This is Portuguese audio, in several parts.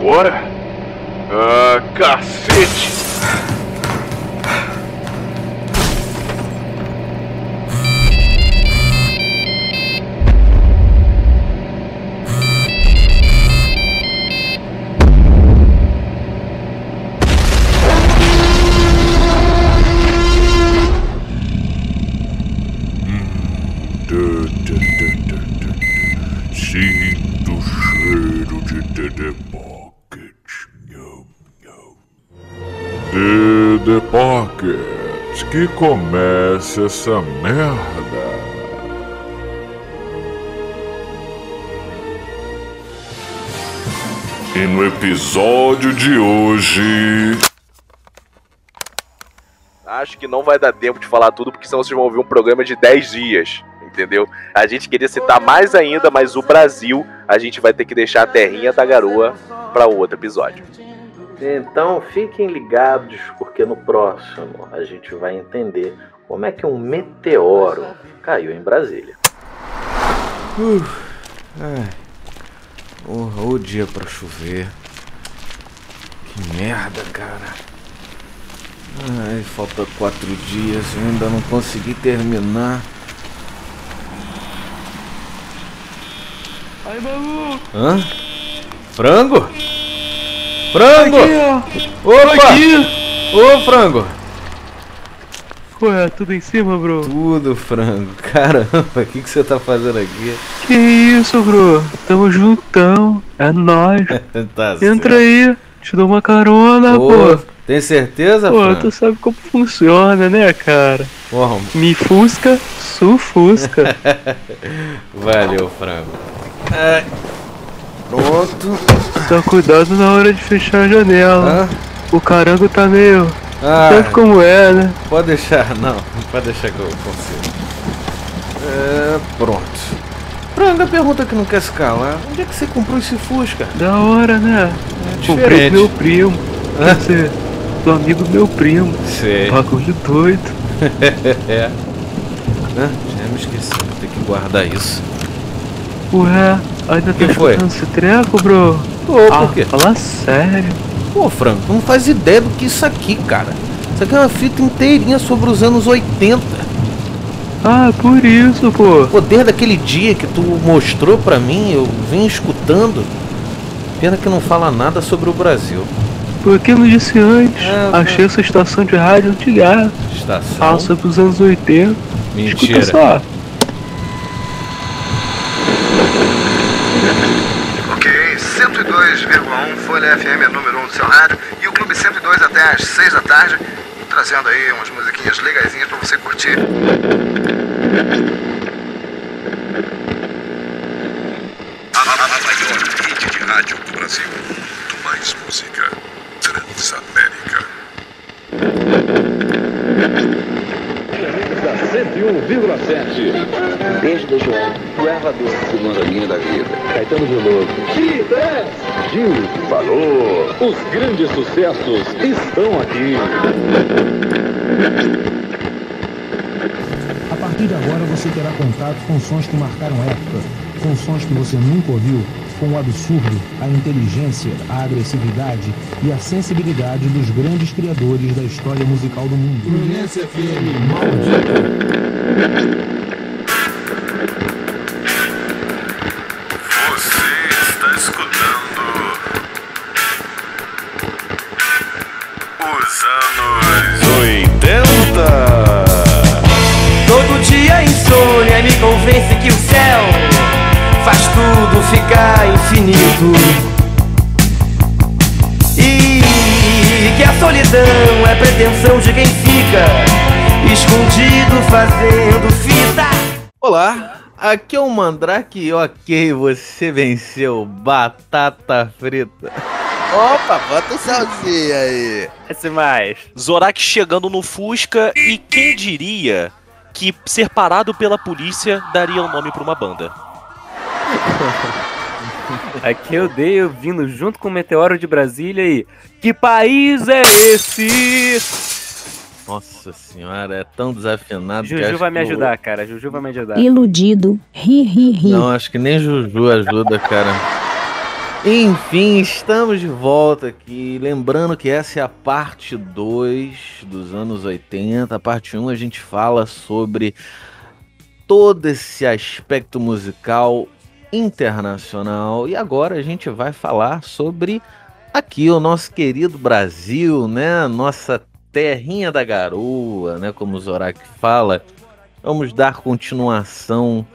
Agora? Comece essa merda. E no episódio de hoje. Acho que não vai dar tempo de falar tudo, porque senão vocês vão ouvir um programa de 10 dias, entendeu? A gente queria citar mais ainda, mas o Brasil, a gente vai ter que deixar a terrinha da garoa para outro episódio. Então fiquem ligados, porque no próximo a gente vai entender como é que um meteoro caiu em Brasília. Porra, o dia pra chover. Que merda, cara. Ai, falta quatro dias, eu ainda não consegui terminar. Aí, Balu! Hã? Frango? Frango! Opa! Aqui! Ô, frango! Ué, tudo em cima, bro? Tudo, frango. Caramba, o que, que você tá fazendo aqui? Que isso, bro? Tamo juntão. É nóis. tá Entra aí. Te dou uma carona, Ô, pô. Tem certeza, Pô, frango? tu sabe como funciona, né, cara? Porra, Me fusca, sufusca. valeu, frango. Ai. Pronto. Então cuidado na hora de fechar a janela. Hã? O carango tá meio. Ah, Sabe como é, né? pode deixar, não. Pode deixar que eu consigo. É, pronto. A pergunta que não quer se calar. Onde é que você comprou esse Fusca? Da hora, né? É Comprei do meu primo. Quer dizer, do amigo do meu primo. Sei. Bagulho doido. é. Ah, já me esqueci, vou ter que guardar isso. Ué, ainda Que tá foi? escutando esse treco, bro? Ô, ah, por quê? fala sério. Pô, Franco, tu não faz ideia do que isso aqui, cara. Isso aqui é uma fita inteirinha sobre os anos 80. Ah, por isso, pô. Pô, desde aquele dia que tu mostrou pra mim, eu vim escutando. Pena que não fala nada sobre o Brasil. Por que não disse antes? É, Achei essa estação de rádio antiga. Estação. Fala sobre os anos 80. Mentira. Escuta só. Ok, 102,1 Folha FM é número 1 do seu rádio e o Clube 102 até às 6 da tarde, trazendo aí umas musiquinhas legaisinhas pra você curtir. A maior rede de rádio do Brasil. Muito mais música. Transamérica. 101,7. Beijo do João. O ervador. Segunda linha da vida. Caetano Veloso. Gil. Falou. Os grandes sucessos estão aqui. A partir de agora você terá contato com sons que marcaram época, com sons que você nunca ouviu, com o absurdo, a inteligência, a agressividade e a sensibilidade dos grandes criadores da história musical do mundo. Fluminense FM, maldita. Você está escutando. Os anos 80. Todo dia insônia me convence que o céu faz tudo ficar infinito. E que a solidão é pretensão de quem fica escondido fazendo fita. Olá, aqui é o Mandrake ok, você venceu batata frita. Opa, bota o salzinho aí. Esse mais. Zorak chegando no Fusca e quem diria que ser parado pela polícia daria o nome pra uma banda. Aqui eu dei eu vindo junto com o Meteoro de Brasília e. Que país é esse? Nossa senhora, é tão desafinado que Juju acho vai me que ajudar, cara. Juju vai me ajudar. Iludido. Ri, ri, ri. Não, acho que nem Juju ajuda, cara. Enfim, estamos de volta aqui. Lembrando que essa é a parte 2 dos anos 80. A parte 1 a gente fala sobre todo esse aspecto musical internacional. E agora a gente vai falar sobre aqui o nosso querido Brasil, né? Nossa terrinha da garoa, né? Como o Zorak fala. Vamos dar continuação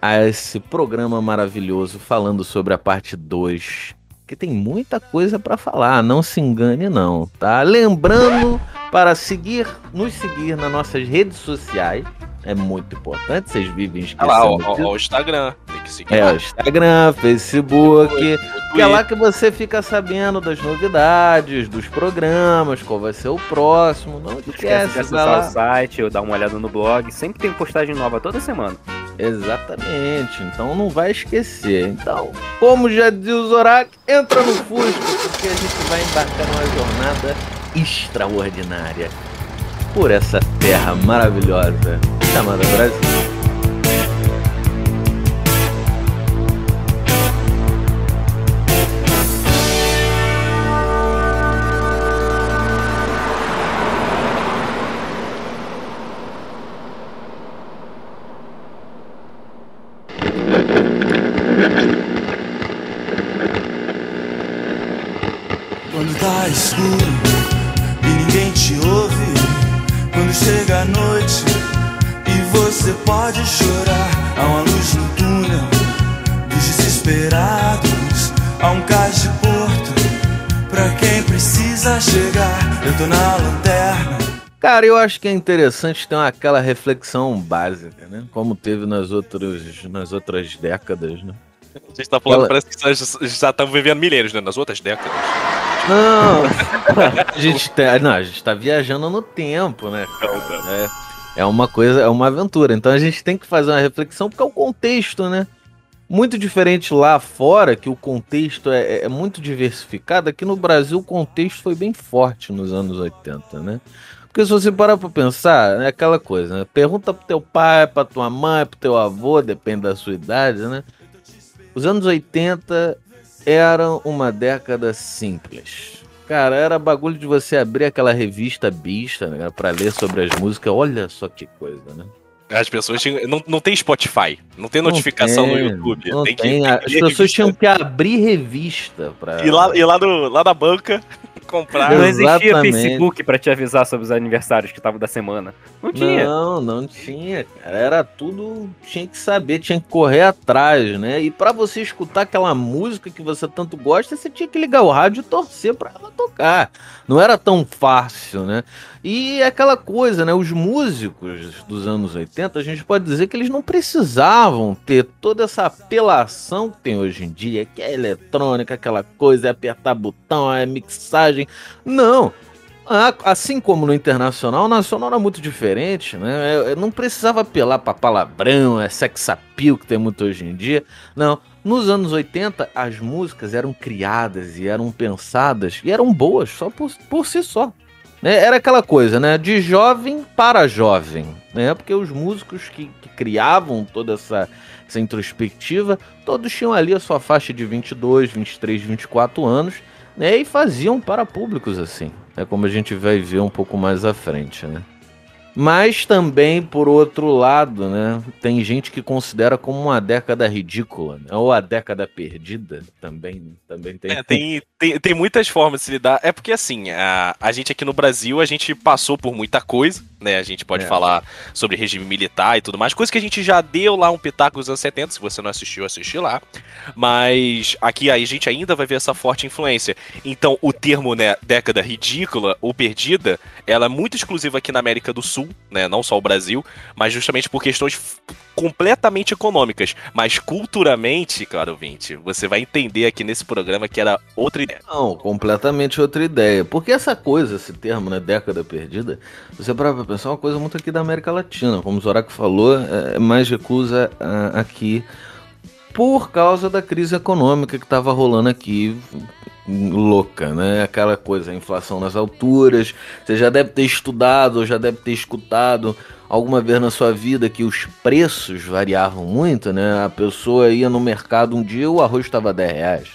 a esse programa maravilhoso falando sobre a parte 2. Que tem muita coisa para falar, não se engane não, tá? Lembrando para seguir, nos seguir nas nossas redes sociais, é muito importante, vocês vivem Olha lá, ó, esquecendo ó, disso. ó, o Instagram. Tem que seguir É, lá. o Instagram, Facebook, que é lá que você fica sabendo das novidades, dos programas, qual vai ser o próximo. Não Não esquece de esquece, acessar lá. o site ou dar uma olhada no blog. Sempre tem postagem nova toda semana. Exatamente, então não vai esquecer. Então, como já diz o Zorak, entra no Fusca, porque a gente vai embarcar numa jornada extraordinária por essa terra maravilhosa chamada Brasil. Noite e você pode chorar, há uma luz no túnel dos desesperados, há um cais de porto pra quem precisa chegar. Eu tô na lanterna. Cara, eu acho que é interessante ter aquela reflexão básica, né? Como teve nas outras, nas outras décadas, né? A gente tá falando, Ela- parece que já- já estamos vivendo milênios, né? Nas outras décadas. Não, a gente tá, não, a gente tá viajando no tempo, né? É, é uma coisa, é uma aventura. Então a gente tem que fazer uma reflexão porque é o contexto, né? Muito diferente lá fora, que o contexto é, é muito diversificado. Aqui no Brasil o contexto foi bem forte nos anos 80, né? Porque se você parar pra pensar, é aquela coisa, né? Pergunta pro teu pai, pra tua mãe, pro teu avô, depende da sua idade, né? Os anos 80 eram uma década simples. Cara, era bagulho de você abrir aquela revista Bista, né, pra ler sobre as músicas. Olha só que coisa, né? As pessoas tinham. Não, não tem Spotify, não tem notificação Não no tem, YouTube. não tem que, tem. As que ler pessoas revista. tinham que abrir revista pra. Ir lá, ir lá, no, lá na banca comprar. Não existia Exatamente. Facebook pra te avisar sobre os aniversários que estavam da semana. Não tinha. Não, não tinha, cara. Era tudo. Tinha que saber, tinha que correr atrás, né? E pra você escutar aquela música que você tanto gosta, você tinha que ligar o rádio e torcer pra ela tocar. Não era tão fácil, né? E é aquela coisa, né? Os músicos dos anos 80, a gente pode dizer que eles não precisavam ter toda essa apelação que tem hoje em dia, que é eletrônica, aquela coisa, é apertar botão, é mixagem. Não. Ah, assim como no internacional, o nacional era muito diferente, né? Eu- eu não precisava apelar pra palavrão, é sex appeal que tem muito hoje em dia. Não. Nos anos 80, as músicas eram criadas e eram pensadas e eram boas só por, por si só. né? Era aquela coisa, né? De jovem para jovem, né? Porque os músicos que, que criavam toda essa, essa introspectiva, todos tinham ali a sua faixa de 22, 23, 24 anos, né? E faziam para públicos assim. É como a gente vai ver um pouco mais à frente, né? Mas também, por outro lado, né? Tem gente que considera como uma década ridícula, né? ou a década perdida também, também tem. É, tem, tem, tem muitas formas de se lidar. É porque, assim, a, a gente aqui no Brasil, a gente passou por muita coisa, né? A gente pode É. falar sobre regime militar e tudo mais. Coisa que a gente já deu lá um pitaco nos anos 70. Se você não assistiu, assiste lá. Mas aqui a gente ainda vai ver essa forte influência. Então, o termo, né, década ridícula ou perdida, ela é muito exclusiva aqui na América do Sul, né? Não só o Brasil, mas justamente por questões completamente econômicas. Mas culturalmente, claro, ouvinte, você vai entender aqui nesse programa que era outra ideia. Não, completamente outra ideia. Porque essa coisa, esse termo, né, década perdida, você para pra pensar é uma coisa muito aqui da América Latina. Como o Zoraco falou, é mais recusa ah, aqui por causa da crise econômica que estava rolando aqui louca, né? Aquela coisa, a inflação nas alturas. Você já deve ter estudado, ou já deve ter escutado alguma vez na sua vida que os preços variavam muito, né? A pessoa ia no mercado um dia o arroz estava 10 reais.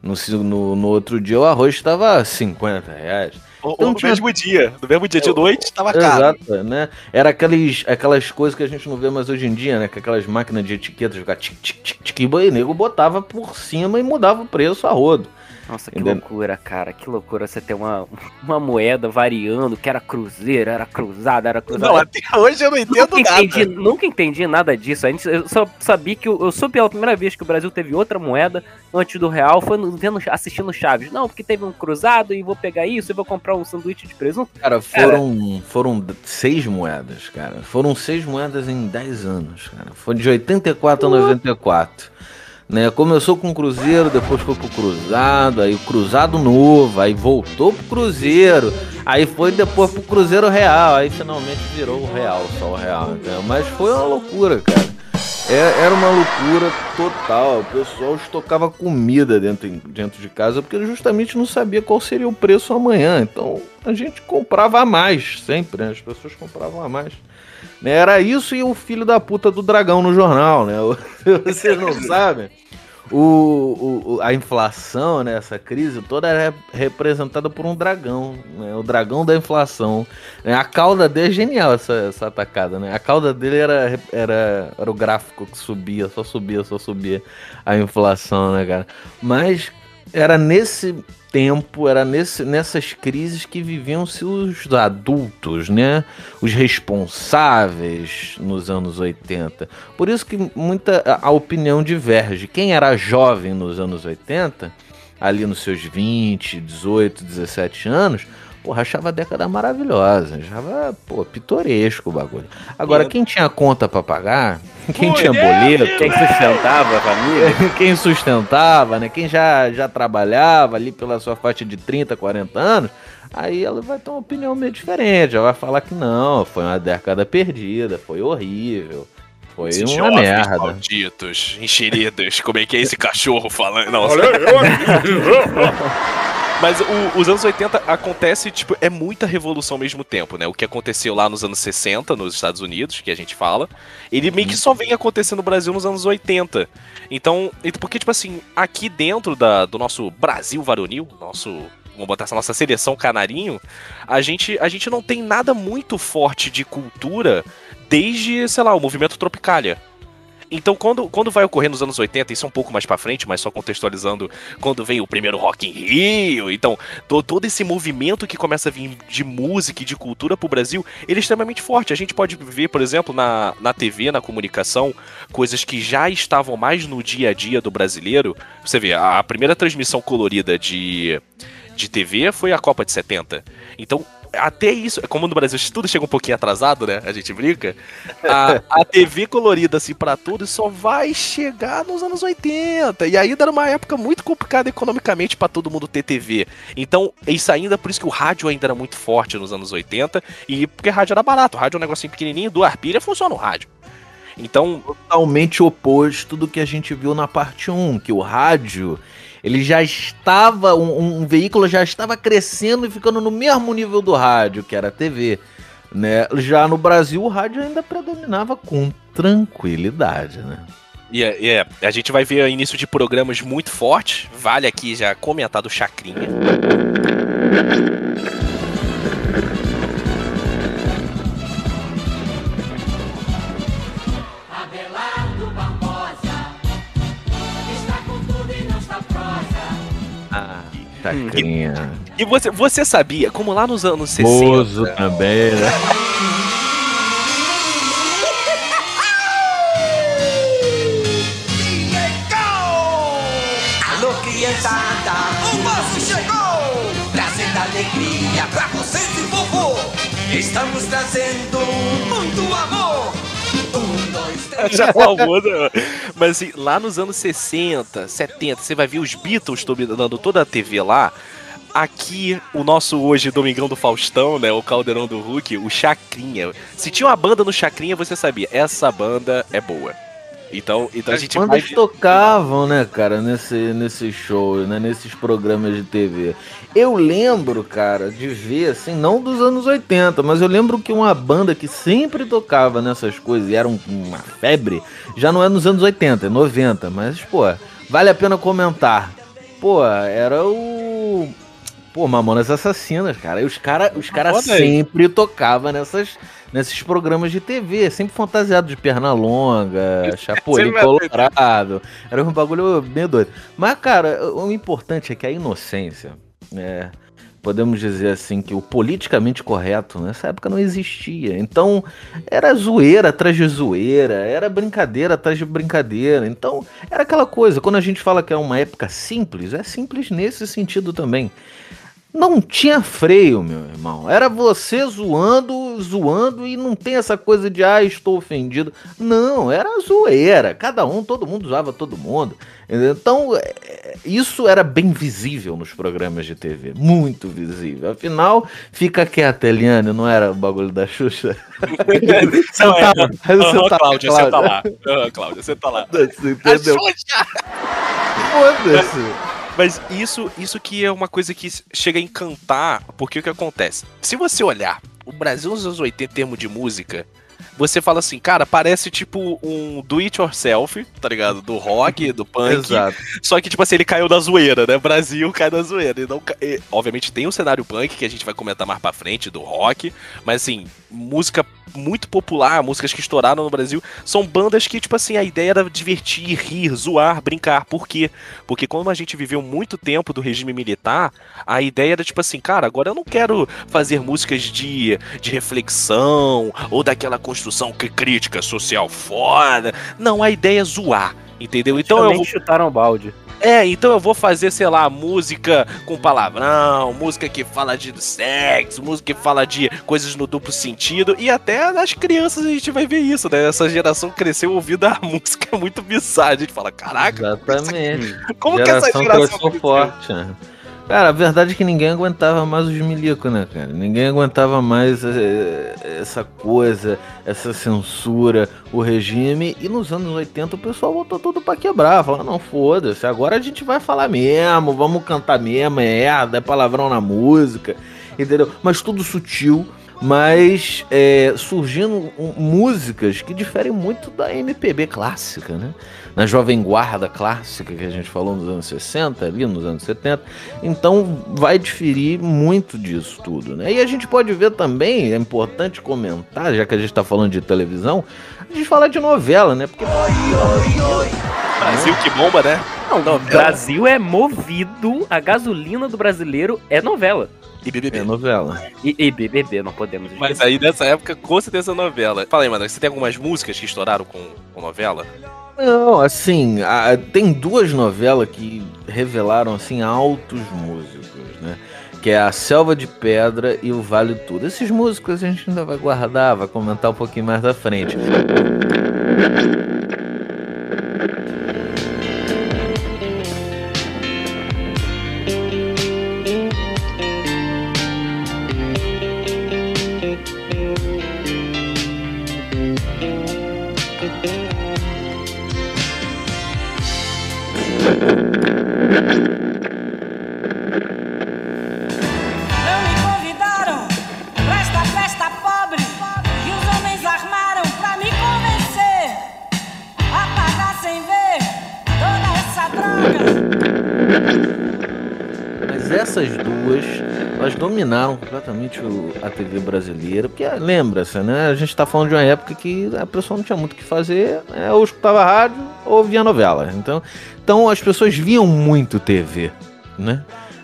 No, no, no outro dia o arroz estava 50 reais. Ou, então, ou no tinha... mesmo dia, no mesmo dia de noite, estava caro. Exato, né? Era aqueles, aquelas coisas que a gente não vê mais hoje em dia, né? Que aquelas máquinas de etiqueta jogar tic, tic, tic, tic, e o nego botava por cima e mudava o preço a rodo. Nossa, que Entendeu? loucura, cara. Que loucura você ter uma, uma moeda variando, que era cruzeiro, era cruzada, era cruzada. Não, até hoje eu não entendo nunca nada. Entendi, nunca entendi nada disso. A gente, eu só sabia que eu, eu soube pela primeira vez que o Brasil teve outra moeda antes do real, foi vendo, assistindo Chaves. Não, porque teve um cruzado e vou pegar isso e vou comprar um sanduíche de presunto. Cara, foram, cara, foram seis moedas, cara. Foram seis moedas em dez anos, cara. Foi de 84 a 94. Né? Começou com o Cruzeiro, depois foi pro Cruzado, aí o Cruzado Novo, aí voltou pro Cruzeiro, aí foi depois pro Cruzeiro Real, aí finalmente virou o Real, só o Real? Mas foi uma loucura, cara. É, era uma loucura total. O pessoal estocava comida dentro, dentro de casa porque justamente não sabia qual seria o preço amanhã. Então a gente comprava a mais, sempre, né? As pessoas compravam a mais. Né? Era isso e o filho da puta do dragão no jornal, né? Vocês não sabem? O, o, a inflação, né, essa crise toda é representada por um dragão, né, o dragão da inflação. Né, a cauda dele é genial essa, essa atacada, né? A cauda dele era, era, era o gráfico que subia, só subia, só subia a inflação, né, cara? Mas era nesse tempo, era nesse, nessas crises que viviam-se os adultos, né? Os responsáveis nos anos 80. Por isso que muita a opinião diverge. Quem era jovem nos anos 80, ali nos seus 20, 18, 17 anos, porra, achava a década maravilhosa, achava, pô, pitoresco o bagulho. Agora, quem tinha conta para pagar, quem tinha boleto, quem sustentava a família, quem sustentava, né, quem já, já trabalhava ali pela sua faixa de 30, 40 anos, aí ela vai ter uma opinião meio diferente, ela vai falar que não, foi uma década perdida, foi horrível. Foi Esses uma merda. malditos, enxeridos, como é que é esse cachorro falando? Não, Mas o, os anos 80 acontece, tipo, é muita revolução ao mesmo tempo, né? O que aconteceu lá nos anos 60, nos Estados Unidos, que a gente fala, ele meio que só vem acontecendo no Brasil nos anos 80. Então, porque, tipo assim, aqui dentro da, do nosso Brasil varonil, nosso vamos botar essa nossa seleção canarinho, a gente, a gente não tem nada muito forte de cultura desde, sei lá, o movimento Tropicália. Então, quando, quando vai ocorrer nos anos 80, isso é um pouco mais para frente, mas só contextualizando, quando vem o primeiro Rock in Rio, então, to, todo esse movimento que começa a vir de música e de cultura pro Brasil, ele é extremamente forte. A gente pode ver, por exemplo, na, na TV, na comunicação, coisas que já estavam mais no dia a dia do brasileiro. Você vê, a, a primeira transmissão colorida de, de TV foi a Copa de 70. Então, até isso, como no Brasil tudo chega um pouquinho atrasado, né? A gente brinca. A, a TV colorida, assim, para tudo só vai chegar nos anos 80. E ainda era uma época muito complicada economicamente para todo mundo ter TV. Então, isso ainda, por isso que o rádio ainda era muito forte nos anos 80. E porque rádio era barato. O rádio é um negocinho pequenininho, do arpilha funciona o rádio. Então. Totalmente oposto do que a gente viu na parte 1, que o rádio ele já estava, um, um, veículo já estava crescendo e ficando no mesmo nível do rádio, que era a TV. Né? Já no Brasil, o rádio ainda predominava com tranquilidade, né? E yeah, yeah. a gente vai ver início de programas muito fortes. Vale aqui já comentar do Chacrinha. Chacrinha. E, e, você, você sabia, como lá nos anos 60. Bozo também, né? Alô, criançada, o Bozo chegou! Trazendo alegria pra vocês e vovô! Estamos trazendo muito amor! Já famoso. Mas assim, lá nos anos 60, 70, você vai ver os Beatles dominando toda a TV lá. Aqui, o nosso hoje Domingão do Faustão, né? O Caldeirão do Hulk, o Chacrinha. Se tinha uma banda no Chacrinha, você sabia, essa banda é boa. Então, então a gente bandas vai... tocavam, né, cara, nesse, nesse show, né, nesses programas de TV. Eu lembro, cara, de ver, assim, não dos anos 80, mas eu lembro que uma banda que sempre tocava nessas coisas e era um- uma febre, já não é nos anos 80, é 90, mas, pô, vale a pena comentar. Pô, era o. Pô, Mamonas Assassinas, cara. E os caras os cara Foda aí. sempre tocavam nessas, nesses programas de TV, sempre fantasiado de perna longa, chapolim colorado. Era um bagulho meio doido. Mas, cara, o o importante é que a inocência, é, podemos dizer assim, que o politicamente correto nessa época não existia. Então, era zoeira atrás de zoeira, era brincadeira atrás de brincadeira. Então, era aquela coisa, quando a gente fala que é uma época simples, é simples nesse sentido também. Não tinha freio, meu irmão. Era você zoando, zoando e não tem essa coisa de ah, estou ofendido. Não, era zoeira. Cada um, todo mundo zoava todo mundo. Então, é, isso era bem visível nos programas de TV. Muito visível. Afinal, fica quieta, Eliane, não era o bagulho da Xuxa? Não, é. Você Aham, tá- Cláudia, você tá lá. Cláudia. Aham, Cláudia, você tá lá. Foda-se, entendeu? Foda-se. Mas isso, isso que é uma coisa que chega a encantar, porque o que acontece? Se você olhar o Brasil nos anos 80 em termos de música, você fala assim, cara, parece tipo um do it yourself, tá ligado? Do rock, do punk. Exato. Só que, tipo assim, ele caiu da zoeira, né? Brasil cai da zoeira. E não ca- e, obviamente tem o cenário punk, que a gente vai comentar mais pra frente, do rock. Mas, assim, música muito popular, músicas que estouraram no Brasil, são bandas que, tipo assim, a ideia era divertir, rir, zoar, brincar. Por quê? Porque como a gente viveu muito tempo do regime militar, a ideia era, tipo assim, cara, agora eu não quero fazer músicas de, de reflexão ou daquela construção que crítica social foda. Não, a ideia é zoar. Entendeu? Então eu vou, chutaram o balde. é, então eu vou fazer, sei lá, música com palavrão, música que fala de sexo, música que fala de coisas no duplo sentido, e até nas crianças a gente vai ver isso, né? Essa geração cresceu ouvindo a música muito bizarra. A gente fala, caraca, Exatamente. como que essa geração cresceu cresceu? forte, né? Cara, a verdade é que ninguém aguentava mais os milicos, né, cara? Ninguém aguentava mais eh, essa coisa, essa censura, o regime. E nos anos 80 o pessoal botou tudo pra quebrar. Falando, não, foda-se, agora a gente vai falar mesmo, vamos cantar mesmo, é merda, é palavrão na música, entendeu? Mas tudo sutil, mas é, surgindo um, músicas que diferem muito da MPB clássica, né? Na Jovem Guarda clássica que a gente falou nos anos 60, ali nos anos 70. Então vai diferir muito disso tudo, né? E a gente pode ver também, é importante comentar, já que a gente tá falando de televisão, a gente falar de novela, né? Porque Brasil que bomba, né? Não, o Brasil é movido, a gasolina do brasileiro é novela. E BBB. é novela. E, e BBB, não podemos esquecer. Mas aí nessa época, com certeza novela. Fala aí, mano, você tem algumas músicas que estouraram com, com novela? Não, assim, a- tem duas novelas que revelaram assim altos músicos, né? Que é a Selva de Pedra e o Vale Tudo. Esses músicos a gente ainda vai guardar, vai comentar um pouquinho mais da frente. Completamente o- a TV brasileira. Porque lembra-se, né? A gente tá falando de uma época que a pessoa não tinha muito o que fazer, né? ou escutava rádio ou via novela. Então, então as pessoas viam muito TV, né?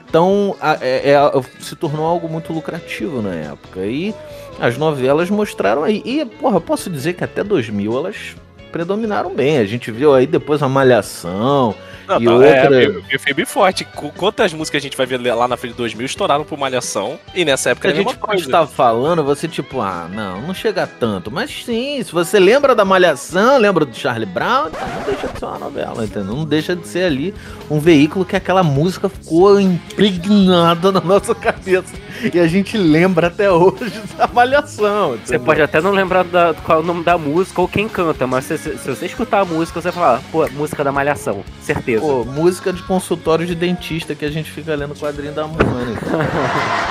Então a- é- é- se tornou algo muito lucrativo na época. E as novelas mostraram aí. E, porra, posso dizer que até 2000 elas predominaram bem. A gente viu aí depois a Malhação Não, e não, outra. é, meio, meio filme forte. Qu- Quantas músicas a gente vai ver lá na frente de 2000 estouraram por Malhação e nessa época a a gente coisa. estar falando, você tipo, ah, não, não chega tanto. Mas sim, se você lembra da Malhação, lembra do Charlie Brown, então não deixa de ser uma novela, entendeu? Não deixa de ser ali um veículo que aquela música ficou impregnada na nossa cabeça. E a gente lembra até hoje da Malhação. Você pode até não lembrar da- qual é o nome da música ou quem canta, mas se, se- se você escutar a música, você vai falar, pô, música da Malhação, certeza. Pô, música de consultório de dentista que a gente fica lendo o quadrinho da Mônica.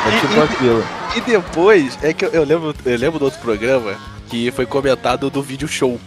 É tipo aquilo. E depois, é que eu, eu lembro, eu lembro do outro programa que foi comentado do vídeo show.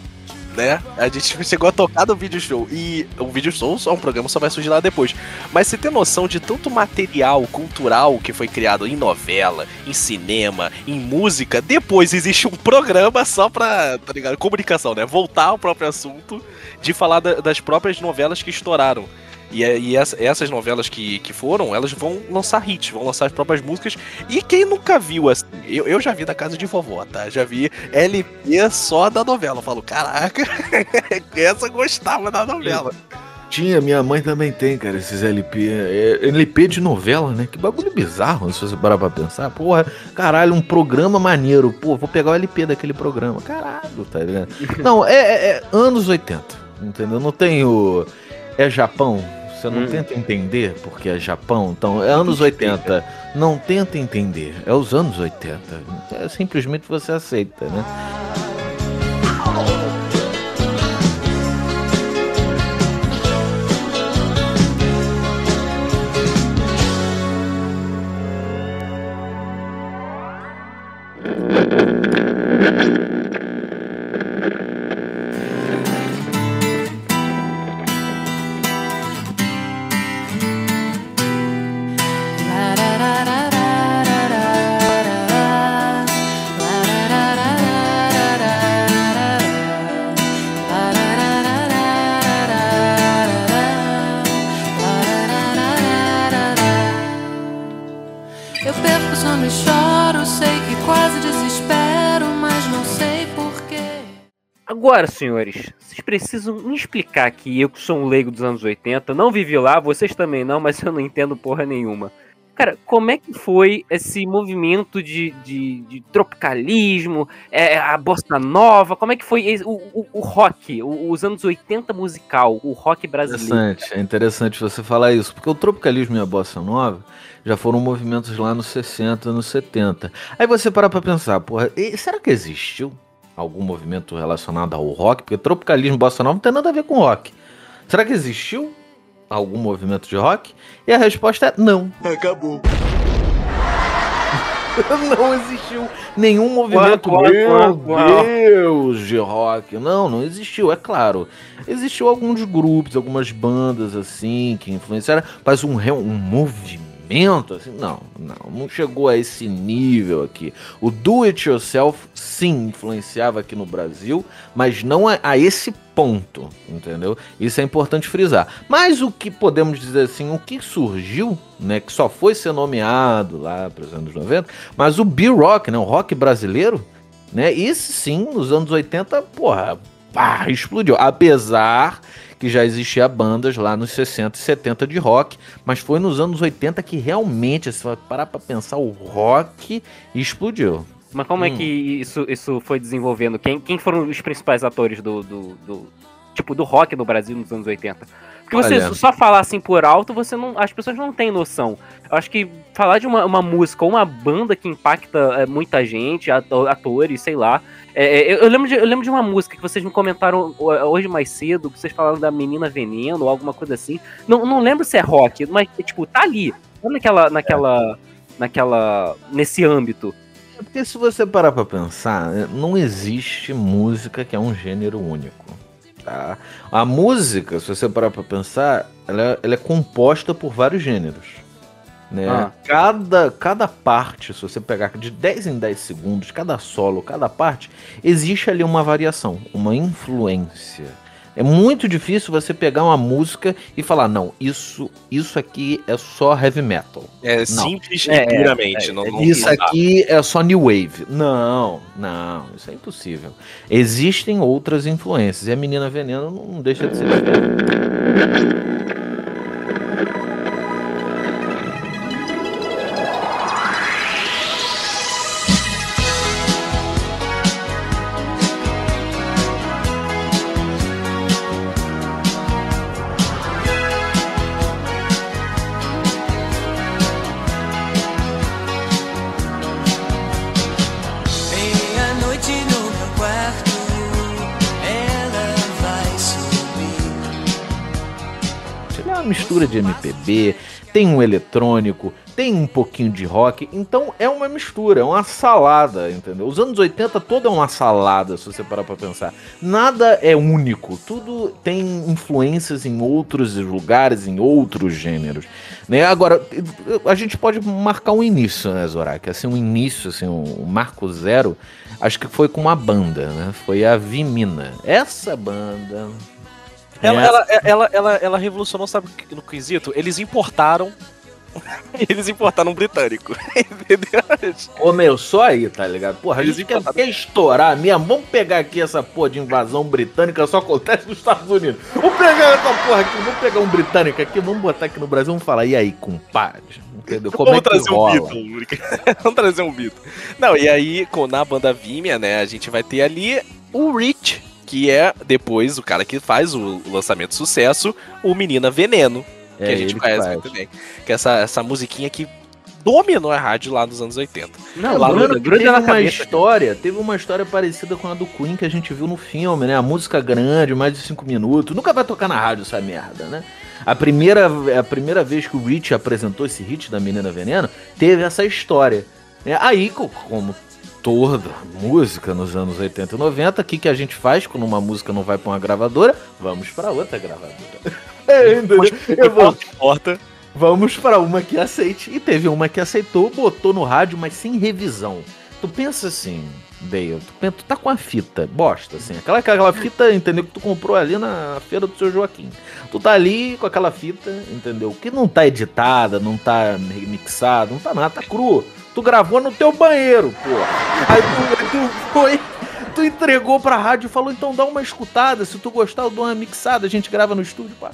Né? A gente chegou a tocar no vídeo show. E o vídeo show só um programa só vai surgir lá depois. Mas você tem noção de tanto material cultural que foi criado em novela, em cinema, em música. Depois existe um programa só pra, tá ligado? Comunicação, né? Voltar ao próprio assunto de falar da- das próprias novelas que estouraram. E, é- e essa- essas novelas que, que foram, elas vão lançar hits, vão lançar as próprias músicas. E quem nunca viu assim? Eu, eu já vi da casa de vovó, tá? Já vi LP só da novela. Eu falo, caraca, essa gostava da novela. Tinha, minha mãe também tem, cara, esses LP. É, LP de novela, né? Que bagulho bizarro, se você parar pra pensar. Porra, caralho, um programa maneiro. Pô, vou pegar o LP daquele programa. Caralho, tá ligado? Não, é, é- é anos 80, entendeu? Não tem o. É Japão. Você não tenta entender porque é Japão. Então, é anos 80. Não tenta entender. É os anos 80. É simplesmente você aceita, né? Agora, senhores, vocês precisam me explicar que eu que sou um leigo dos anos 80, não vivi lá, vocês também não, mas eu não entendo porra nenhuma. Cara, como é que foi esse movimento de, de, de tropicalismo, é, a bossa nova, como é que foi esse- o, o, o rock, o- os anos 80 musical, o rock brasileiro? Interessante, é interessante você falar isso, porque o tropicalismo e a bossa nova já foram movimentos lá nos 60, nos 70. Aí você para pra pensar, porra, será que existiu algum movimento relacionado ao rock? Porque tropicalismo e bossa nova não tem nada a ver com rock. Será que existiu algum movimento de rock? E a resposta é não. Acabou. não existiu nenhum movimento. Meu. Deus, de rock. Não, não existiu, é claro. Existiu alguns grupos, algumas bandas assim que influenciaram, mas um, um movimento assim, não, não, não chegou a esse nível aqui. O do it yourself sim influenciava aqui no Brasil, mas não a, a esse ponto, entendeu? Isso é importante frisar. Mas o que podemos dizer assim, o que surgiu, né, que só foi ser nomeado lá para os anos 90, mas o B-Rock, né, o rock brasileiro, né, esse sim, nos anos 80, porra, pá, explodiu. Apesar que já existia bandas lá nos 60 e 70 de rock, mas foi nos anos 80 que realmente, se você parar pra pensar, o rock explodiu. Mas como é Hum. que isso, isso foi desenvolvendo? Quem, quem foram os principais atores do, do, do- tipo do rock no Brasil nos anos 80? Porque você Olha. só falar assim por alto, você não, as pessoas não têm noção. Eu acho que falar de uma, uma música ou uma banda que impacta é, muita gente, ato- atores, sei lá. É, é, eu, eu lembro de, eu lembro de uma música que vocês me comentaram ho- hoje mais cedo, que vocês falaram da Menina Veneno ou alguma coisa assim. Não, não lembro se é rock, mas tipo, tá ali. Tá naquela, naquela, naquela, nesse âmbito. É Porque se você parar pra pensar, né, não existe música que é um gênero único. Tá? A música, se você parar pra pensar, ela é, ela é composta por vários gêneros. Né? Ah. Cada, cada parte, se você pegar de 10 em 10 segundos, cada solo, cada parte, existe ali uma variação, uma influência. É muito difícil você pegar uma música e falar, não, isso, isso aqui é só heavy metal. É Não. simples e puramente. não, não- Isso não aqui é só new wave. Não, não, isso é impossível. Existem outras influências e a menina veneno não deixa de ser uma mistura de MPB, tem um eletrônico, tem um pouquinho de rock, então é uma mistura, é uma salada, entendeu? Os anos 80 todo é uma salada, se você parar pra pensar. Nada é único, tudo tem influências em outros lugares, em outros gêneros. Né? Agora, a gente pode marcar um início, né, Zorak? Assim, um início, assim, um marco zero, acho que foi com uma banda, né? Foi a Vimina. Essa banda. Ela, ela, ela, ela, ela revolucionou, sabe, no quesito? Eles importaram. Eles importaram um britânico. Entendeu? Começou aí, tá ligado? Porra, Eles quer, quer estourar mesmo. Vamos pegar aqui essa porra de invasão britânica, só acontece nos Estados Unidos. Vamos pegar essa porra aqui, vamos pegar um britânico aqui, vamos botar aqui no Brasil, vamos falar, e aí, compadre? Entendeu? Como Vamos é que trazer um rola? Beatle. Vamos trazer um Beatle. Não, e aí, com, na banda né, a gente vai ter ali o Rich, que é depois o cara que faz o lançamento de sucesso, o Menina Veneno. Que É, a gente conhece faz. muito bem. Que é essa, essa musiquinha que dominou a rádio lá nos anos 80. Não, lá Bruno, no- teve uma história, teve uma história parecida com a do Queen que a gente viu no filme, né? A música grande, mais de cinco minutos. Nunca vai tocar na rádio essa merda, né? A primeira, a primeira vez que o Rich apresentou esse hit da Menina Veneno, teve essa história. É, aí, co- como toda música nos anos 80 e 90, o que, que a gente faz quando uma música não vai pra uma gravadora? Vamos pra outra gravadora. É? Eu vou- Importa. Vamos pra uma que aceite. E teve uma que aceitou, botou no rádio, mas sem revisão. Tu pensa assim, Dale, tu, tá com a fita, bosta, assim. Aquela, aquela fita, entendeu? Que tu comprou ali na feira do seu Joaquim. Tu tá ali com aquela fita, entendeu? Que não tá editada, não tá remixada, não tá nada, tá cru. Tu gravou no teu banheiro, pô. Aí tu, tu foi. Tu entregou pra rádio e falou, então dá uma escutada. Se tu gostar, eu dou uma mixada, a gente grava no estúdio, pá.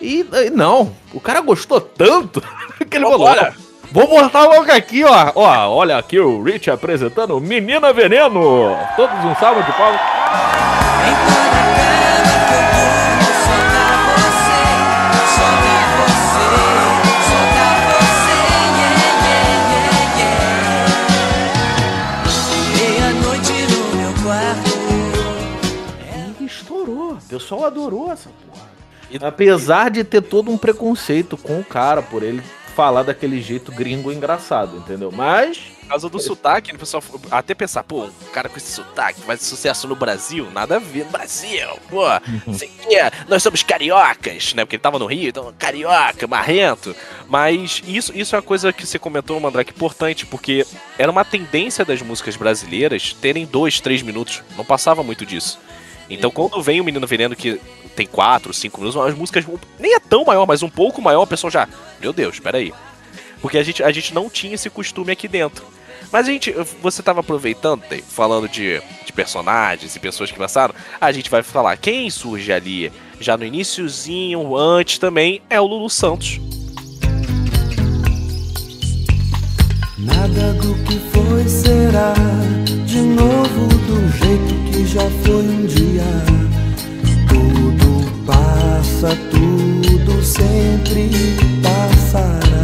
E, não, o cara gostou tanto que ele falou: Vambora. Vou botar logo aqui, ó. Ó, olha aqui o Rich apresentando Menina Veneno. Todos um salve de palmas. E estourou. O pessoal adorou essa porra. Apesar de ter todo um preconceito com o cara, por ele falar daquele jeito gringo engraçado, entendeu? Mas. Por causa do sotaque, o pessoal até pensar, pô, um cara com esse sotaque faz sucesso no Brasil, nada a ver no Brasil, pô, sei que é, nós somos cariocas, né? Porque ele tava no Rio, então carioca, marrento. Mas isso, isso é uma coisa que você comentou, Mandrake, importante, porque era uma tendência das músicas brasileiras terem dois, três minutos, não passava muito disso. Então quando vem o Menino Veneno que tem quatro, cinco minutos, as músicas nem é tão maior, mas um pouco maior, a pessoa já, meu Deus, peraí. Porque a gente, a gente não tinha esse costume aqui dentro. Mas gente, você tava aproveitando, falando de, de personagens e pessoas que passaram, a gente vai falar quem surge ali já no iniciozinho, antes também, é o Lulu Santos. Nada do que foi será de novo do jeito que já foi um dia. Tudo passa, tudo sempre passará.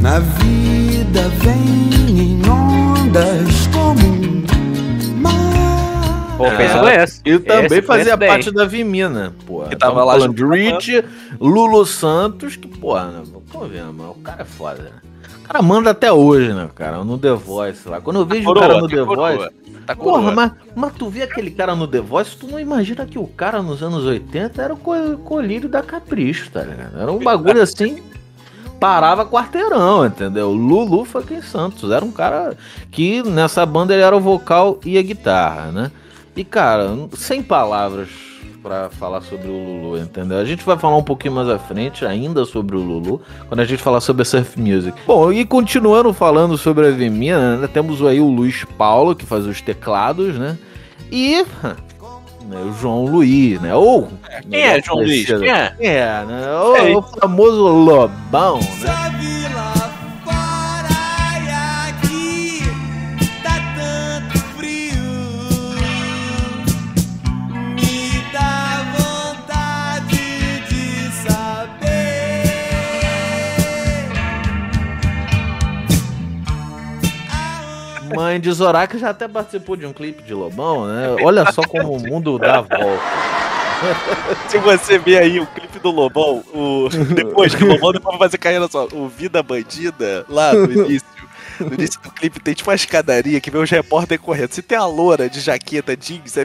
Na vida vem em ondas como um mar. Pô, fez É, conhece. E também Esse fazia conhece bem. parte da Vimina, pô. Que tava lá Rich, Lulu Santos, que, pô, né, vamos ver, mano, o cara é foda, né? Cara manda até hoje, né, cara, no The Voice lá. Quando eu vejo coroa, o cara no tá The coroa, Voice... tá Porra, mas, mas tu vê aquele cara no The Voice, tu não imagina que o cara nos anos 80 era o co- colírio da Capricho, tá ligado? Era um bagulho assim... Parava quarteirão, entendeu? Lulu fucking Santos. Era um cara que nessa banda ele era o vocal e a guitarra, né? E, cara, sem palavras pra falar sobre o Lulu, entendeu? A gente vai falar um pouquinho mais à frente ainda sobre o Lulu, quando a gente falar sobre a Surf Music. Bom, e continuando falando sobre a Vimina, né, temos aí o Luiz Paulo, que faz os teclados, né? E né, o João Luiz, né? Ou... Quem é João Luiz? Quem é? É, né? O, Sei. o famoso Lobão, né? Mãe de Zorak já até participou de um clipe de Lobão, né? Olha só como o mundo dá a volta. Se você ver aí o clipe do Lobão, o... depois que o Lobão depois vai fazer carreira só, o Vida Bandida, lá no início. No início do clipe tem tipo uma escadaria que vê os repórteres correndo. Se tem a loura de jaqueta jeans, é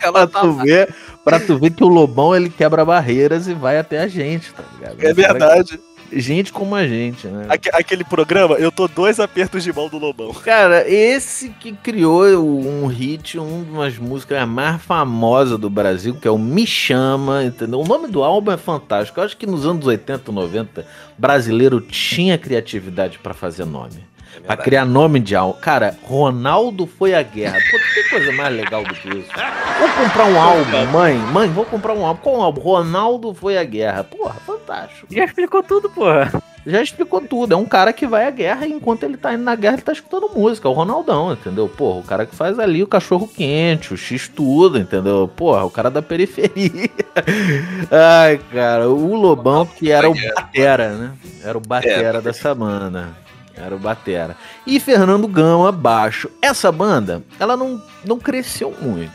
Ela pra, tu ver, pra tu ver que o Lobão ele quebra barreiras e vai até a gente, tá ligado? É verdade. Gente como a gente, né? Aque- aquele programa, eu tô dois apertos de mão do Lobão. Cara, esse que criou um hit, uma das músicas mais famosas do Brasil, que é o Me Chama, entendeu? O nome do álbum é fantástico. Eu acho que nos anos 80, 90, brasileiro tinha criatividade pra fazer nome. Pra criar nome de álbum. Cara, Ronaldo foi à guerra. Pô, tem coisa mais legal do que isso. Vou comprar um álbum, mãe. Mãe, vou comprar um álbum. Qual álbum? Ronaldo foi à guerra. Porra, fantástico. Já explicou tudo, porra. Já explicou tudo. É um cara que vai à guerra e enquanto ele tá indo na guerra, ele tá escutando música. É o Ronaldão, entendeu? Porra, o cara que faz ali o cachorro quente, o X tudo, entendeu? Porra, o cara da periferia. Ai, cara, o Lobão que era o Batera, né? Era o Batera dessa banda. Era o Batera. E Fernando Gama, baixo. Essa banda, ela não, não cresceu muito.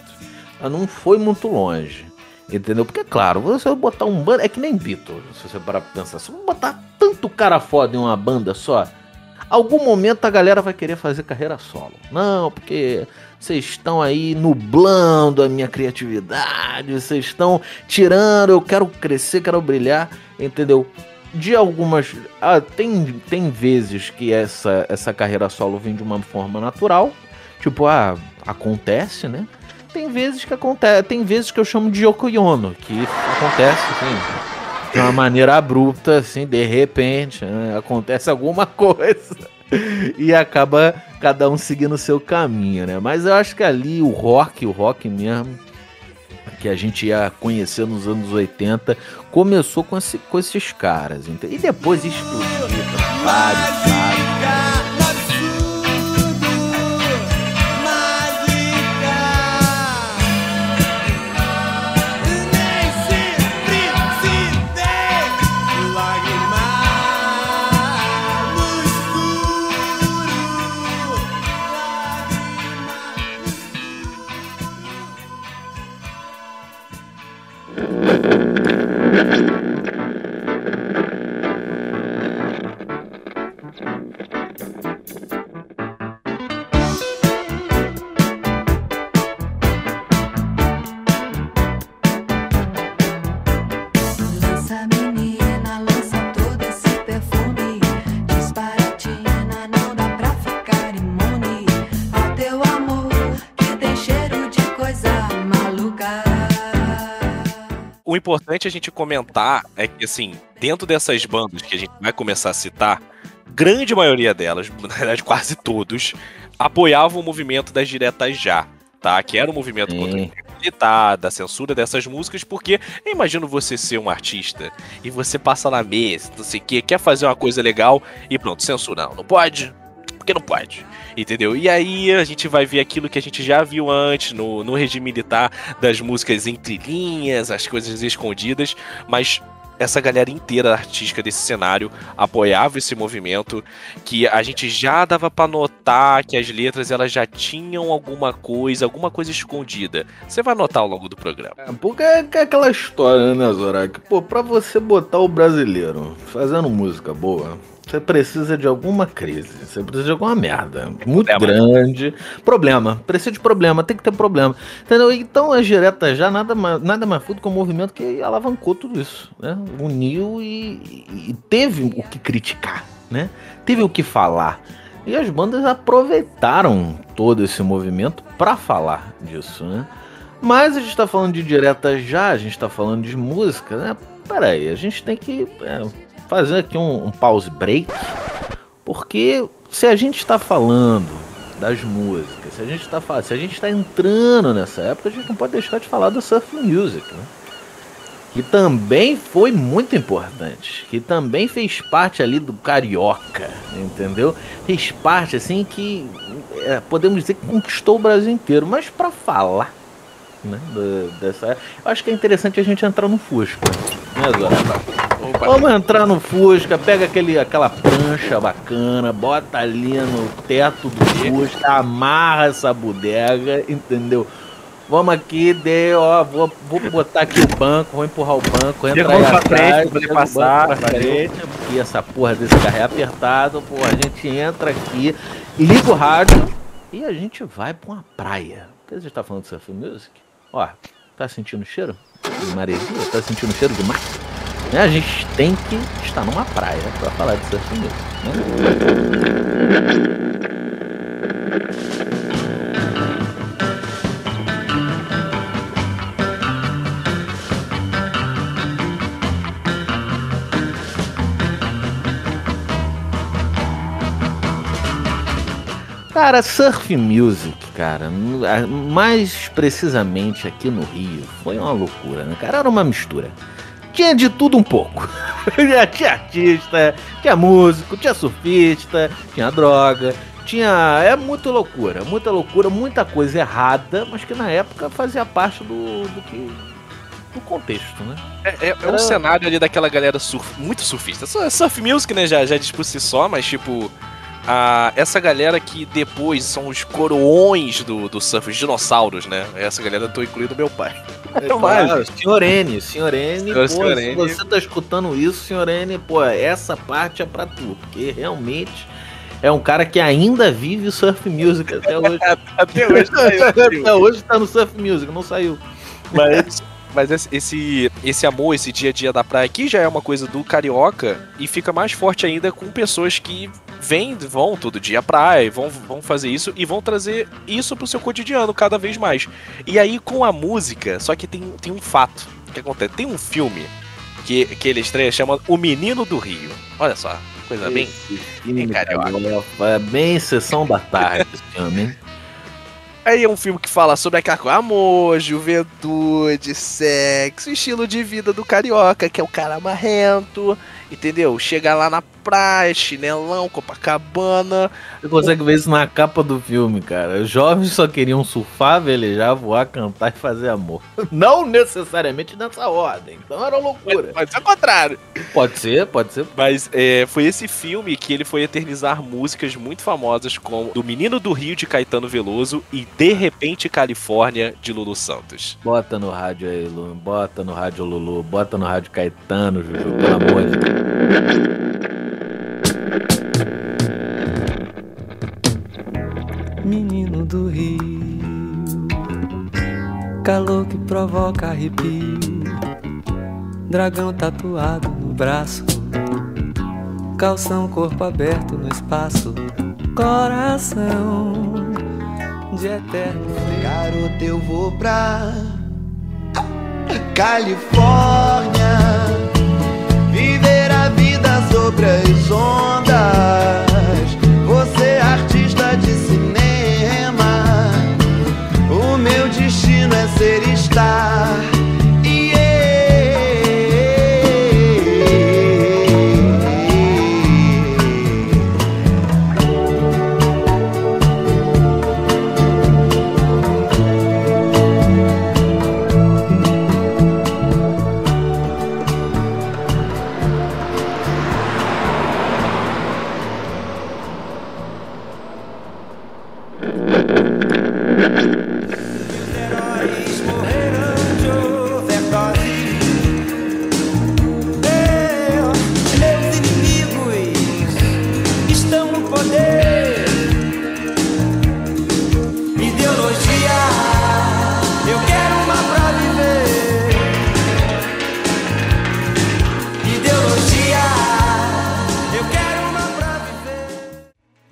Ela não foi muito longe. Entendeu? Porque, claro, você botar um banda. É que nem Beatles, se você parar pra pensar. Se você botar tanto cara foda em uma banda só, algum momento a galera vai querer fazer carreira solo. Não, porque vocês estão aí nublando a minha criatividade, vocês estão tirando, eu quero crescer, quero brilhar, entendeu? De algumas. Ah, tem, tem vezes que essa, essa carreira solo vem de uma forma natural. Tipo, ah, acontece, né? Tem vezes que acontece. Tem vezes que eu chamo de Yoko Ono, que acontece, assim, de uma maneira abrupta, assim, de repente, né? acontece alguma coisa. E acaba cada um seguindo o seu caminho, né? Mas eu acho que ali o rock, o rock mesmo, que a gente ia conhecer nos anos 80, começou com, esse- com esses caras. E depois explodiu vários, vários. O importante a gente comentar é que, assim, dentro dessas bandas que a gente vai começar a citar, grande maioria delas, na verdade quase todos, apoiavam o movimento das diretas já, tá? Que era o movimento contra o regime militar, da censura dessas músicas, porque eu imagino você ser um artista e você passa na mesa, não sei o que, quer fazer uma coisa legal e pronto, censura. Não, não pode, porque não pode. Entendeu? E aí a gente vai ver aquilo que a gente já viu antes no, no regime militar, das músicas entre linhas, as coisas escondidas, mas essa galera inteira artística desse cenário apoiava esse movimento, que a gente já dava pra notar que as letras elas já tinham alguma coisa, alguma coisa escondida. Você vai notar ao longo do programa. Porque é aquela história, né, Zorak? Pô, pra você botar o brasileiro fazendo música boa, você precisa de alguma crise, você precisa de alguma merda muito grande. Problema, precisa de problema, tem que ter problema. Entendeu? Então a direta já nada mais, nada mais foi do que um movimento que alavancou tudo isso, né? Uniu e, e teve o que criticar, né? Teve o que falar. E as bandas aproveitaram todo esse movimento pra falar disso, né? Mas a gente tá falando de direta já, a gente tá falando de música, né? Peraí, a gente tem que é, fazer aqui um, um pause break, porque se a gente tá falando das músicas, se a gente tá falando, se a gente tá entrando nessa época, a gente não pode deixar de falar do surf music, né? Que também foi muito importante, que também fez parte ali do carioca, entendeu? Fez parte assim que é, podemos dizer que conquistou o Brasil inteiro, mas para falar né, da- dessa, eu acho que é interessante a gente entrar no Fusca, né, Zora? Vamos entrar no Fusca, pega aquele, aquela prancha bacana, bota ali no teto do Fusca, amarra essa bodega, entendeu? Vamos aqui, deu, ó, vou, vou botar aqui o banco, vou empurrar o banco, entra aí pra atrás, frente poder passar, pra frente, porque essa porra desse carro é apertado, pô, a gente entra aqui, liga o rádio e a gente vai pra uma praia. Por que você tá falando de surf music? Ó, tá sentindo cheiro de maresia? Tá sentindo cheiro de mar? Né, A gente tem que estar numa praia pra falar de surf music, né? Cara, surf music, cara, mais precisamente aqui no Rio, foi uma loucura, né, cara? Era uma mistura. Tinha de tudo um pouco. tinha artista, tinha músico, tinha surfista, tinha droga, tinha. É muita loucura, muita loucura, muita coisa errada, mas que na época fazia parte do, do que. do contexto, né? É, é- é um cenário ali daquela galera surf, muito surfista. Su- Surf music, né, já, já diz por si só, mas tipo. A- essa galera que depois são os coroões do, do surf, os dinossauros, né? Essa galera eu tô incluindo meu pai. É claro, senhor N, senhor N, Senhor- pô, senhor se N. você tá escutando isso, senhor N, pô, essa parte é pra tu, porque realmente é um cara que ainda vive o surf music até hoje. até hoje tá aí, até hoje tá no surf music, não saiu. Mas, mas esse- esse, esse amor, esse dia a dia da praia aqui já é uma coisa do carioca e fica mais forte ainda com pessoas que vêm, vão todo dia à praia, vão, vão fazer isso e vão trazer isso pro seu cotidiano cada vez mais. E aí com a música, só que tem, tem um fato que acontece. Tem um filme que, que ele estreia, chama O Menino do Rio. Olha só, coisa bem, bem carioca. É bem sessão da tarde esse filme, hein? Aí é um filme que fala sobre aquela coisa, amor, juventude, sexo, estilo de vida do carioca, que é o cara marrento, entendeu? Chega lá na praia, chinelão, Copacabana. Você consegue ver isso na capa do filme, cara. Jovens só queriam surfar, velejar, voar, cantar e fazer amor. Não necessariamente nessa ordem. Então era loucura. Pode ser o contrário. Pode ser, pode ser. Mas é, foi esse filme que ele foi eternizar músicas muito famosas como Do Menino do Rio de Caetano Veloso e De Repente Califórnia de Lulu Santos. Bota no rádio aí, Lu. Bota no rádio Lulu. Bota no rádio Caetano, Juju. Pelo amor de Deus. Menino do Rio, calor que provoca arrepio, dragão tatuado no braço, calção corpo aberto no espaço, coração de eterno. Garoto, eu vou pra Califórnia Viver a vida sobre as ondas. Você é artista de cinema. O meu destino é ser estar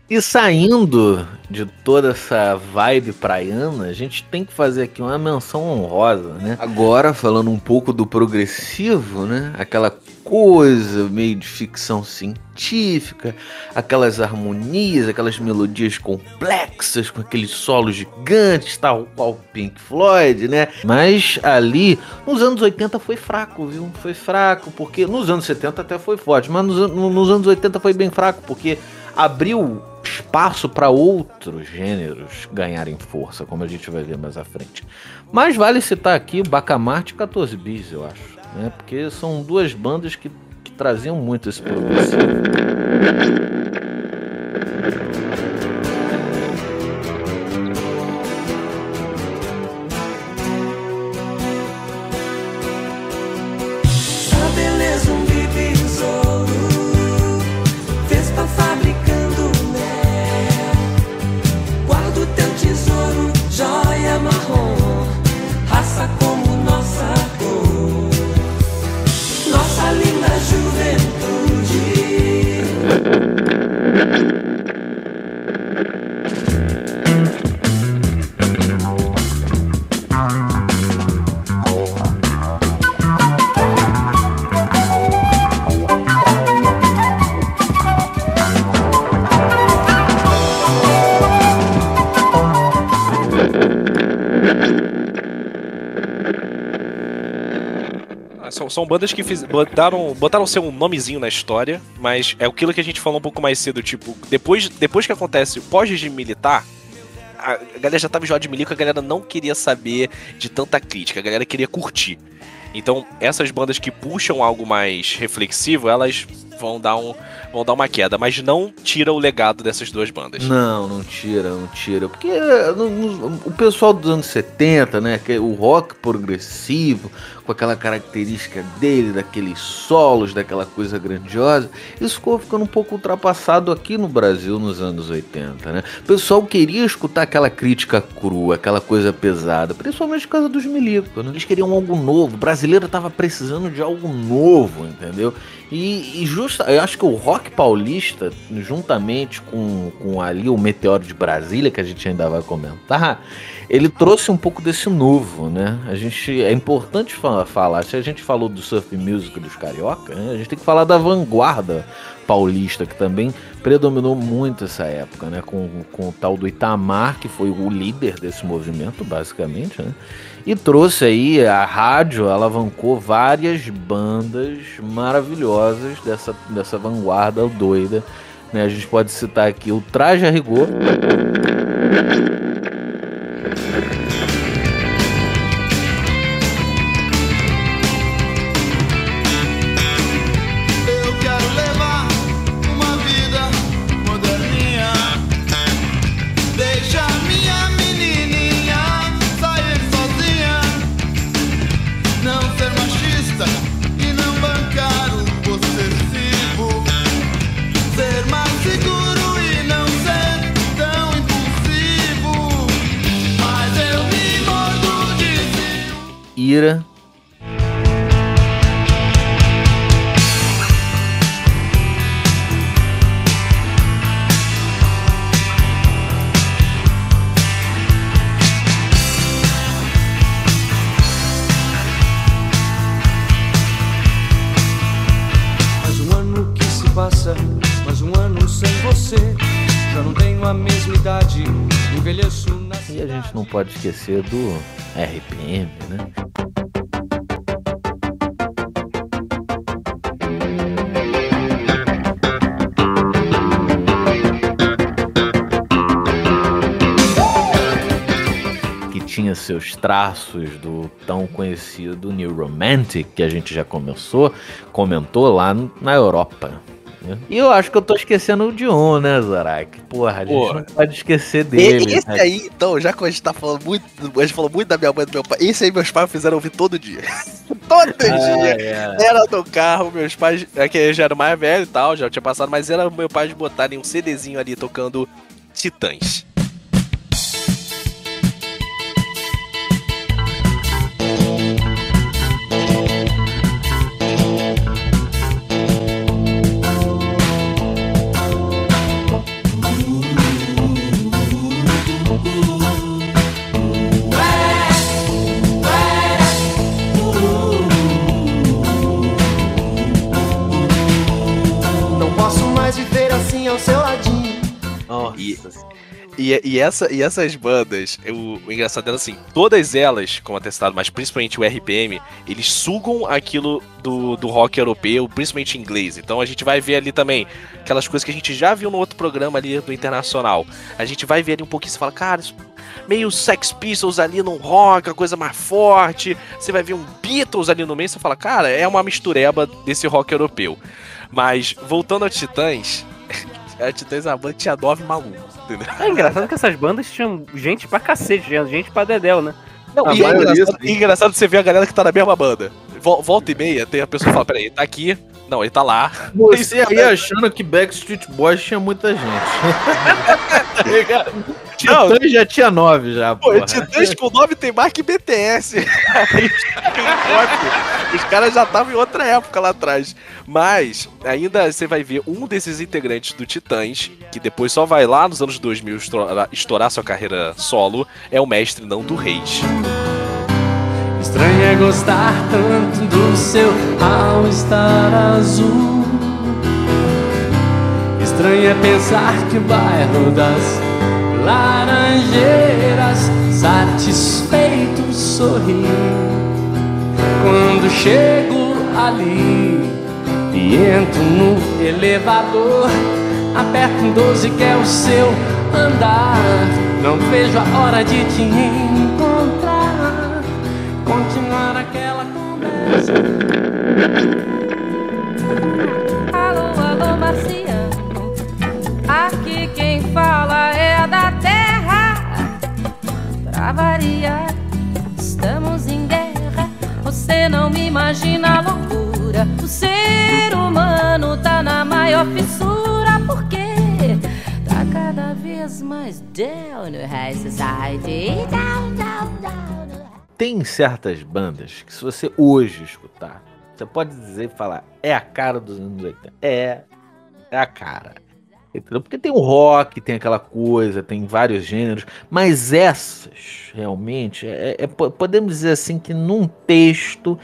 E saindo de toda essa vibe praiana, a gente tem que fazer aqui uma menção honrosa, né? Agora, falando um pouco do progressivo, né? Aquela coisa meio de ficção científica, aquelas harmonias, aquelas melodias complexas, com aqueles solos gigantes, tal qual Pink Floyd, né? Mas ali, nos anos 80 foi fraco, viu? Foi fraco, porque nos anos 70 até foi forte, mas nos, nos anos 80 foi bem fraco, porque abriu espaço para outros gêneros ganharem força, como a gente vai ver mais à frente. Mas vale citar aqui Bacamarte e 14 Bis, eu acho, né? Porque são duas bandas que, que traziam muito esse progressivo. Bandas que fiz, botaram, botaram seu nomezinho na história, mas é aquilo que a gente falou um pouco mais cedo, tipo, depois, depois que acontece o pós-regime militar, a galera já tava enjoada de milico, a galera não queria saber de tanta crítica, a galera queria curtir. Então, essas bandas que puxam algo mais reflexivo, elas vão dar, um, vão dar uma queda, mas não tira o legado dessas duas bandas. Não, não tira, não tira. Porque no- o pessoal dos anos 70, né? é O rock progressivo, com aquela característica dele, daqueles solos, daquela coisa grandiosa, isso ficou ficando um pouco ultrapassado aqui no Brasil nos anos 80, né? O pessoal queria escutar aquela crítica crua, aquela coisa pesada, principalmente por causa dos milicos, né? Eles queriam algo novo, o brasileiro tava precisando de algo novo, entendeu? E, e justa, eu acho que o rock paulista, juntamente com, com ali o Meteoro de Brasília, que a gente ainda vai comentar, ele trouxe um pouco desse novo, né? A gente é importante fa- falar, se a gente falou do surf music dos carioca, né? a gente tem que falar da vanguarda paulista que também predominou muito essa época, né? Com, com o tal do Itamar, que foi o líder desse movimento, basicamente, né? E trouxe aí a rádio, alavancou várias bandas maravilhosas dessa, dessa vanguarda doida. Né? A gente pode citar aqui o Traje a Rigor. Envelheço na E a gente não pode esquecer do RPM, né? que tinha seus traços do tão conhecido New Romantic, que a gente já começou, comentou lá na Europa. Né? E eu acho que eu tô esquecendo o Dion, né, Zarak? Porra, a gente Porra. não pode esquecer dele. esse né? aí, então, já que a gente tá falando muito, a gente falou muito da minha mãe e do meu pai, esse aí meus pais fizeram ouvir todo dia. todo Ah, dia. é. Era no carro, meus pais, é que já era mais velho e tal, já tinha passado, mas era meu pai de botarem um CDzinho ali tocando Titãs. E, essa, e essas bandas, o, o engraçado é assim, todas elas, como atestado, mas principalmente o RPM, eles sugam aquilo do, do rock europeu, principalmente inglês. Então a gente vai ver ali também aquelas coisas que a gente já viu no outro programa ali do Internacional. A gente vai ver ali um pouquinho e fala, cara, isso meio Sex Pistols ali no rock, a coisa mais forte. Você vai ver um Beatles ali no meio você fala, cara, é uma mistureba desse rock europeu. Mas voltando a Titãs, a Titãs é uma banda tinha nove malucos, entendeu? É engraçado que essas bandas tinham gente pra cacete, tinha gente pra dedéu, né? Não, e é engraçado, e engraçado você ver a galera que tá na mesma banda. Vol- Volta e meia, tem a pessoa que fala, peraí, tá aqui. Não, ele tá lá. Você aí achando que Backstreet Boys tinha muita gente. Não. Titãs já tinha nove já, Pô. Titãs com nome tem mais que BTS. Os caras já estavam em outra época lá atrás. Mas, ainda você vai ver um desses integrantes do Titãs, que depois só vai lá nos anos 2000 estourar, estourar sua carreira solo, é o mestre não do Reis. Estranho é gostar tanto do seu all-star azul. Estranho é pensar que o bairro das Laranjeiras satisfeito sorri quando Quando chego ali e entro no elevador, aperto um 12 que é o seu andar. Não vejo a hora de te encontrar, continuar aquela conversa. Alô, alô, marciano. Aqui quem fala é da terra. Pra variar, estamos em guerra. Você não me imagina a loucura. O ser humano tá na maior fissura. Porque tá cada vez mais down no high society. Down, down, down. Tem certas bandas que se você hoje escutar, você pode dizer e falar, é a cara dos anos 80. É, é a cara. Entendeu? Porque tem o rock, tem aquela coisa, tem vários gêneros, mas essas, realmente, é- é- po- podemos dizer assim que num texto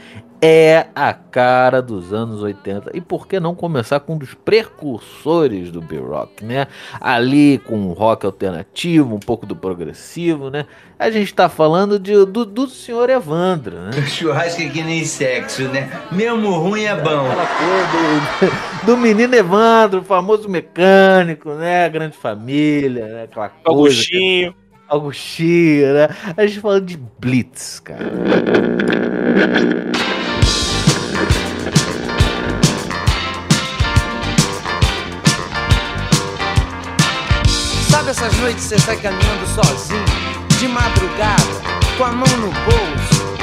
é a cara dos anos 80. E por que não começar com um dos precursores do B-Rock, né? Ali com o rock alternativo, um pouco do progressivo, né? A gente tá falando de, do, do senhor Evandro, né? Churrasco é que nem sexo, né? Mesmo ruim é bom. do menino Evandro, o famoso mecânico, né? Grande família, né? Aquela coisa. Augustinho. Augustinho, né? A gente falando de Blitz, cara. Essas noites você sai caminhando sozinho, de madrugada, com a mão no bolso?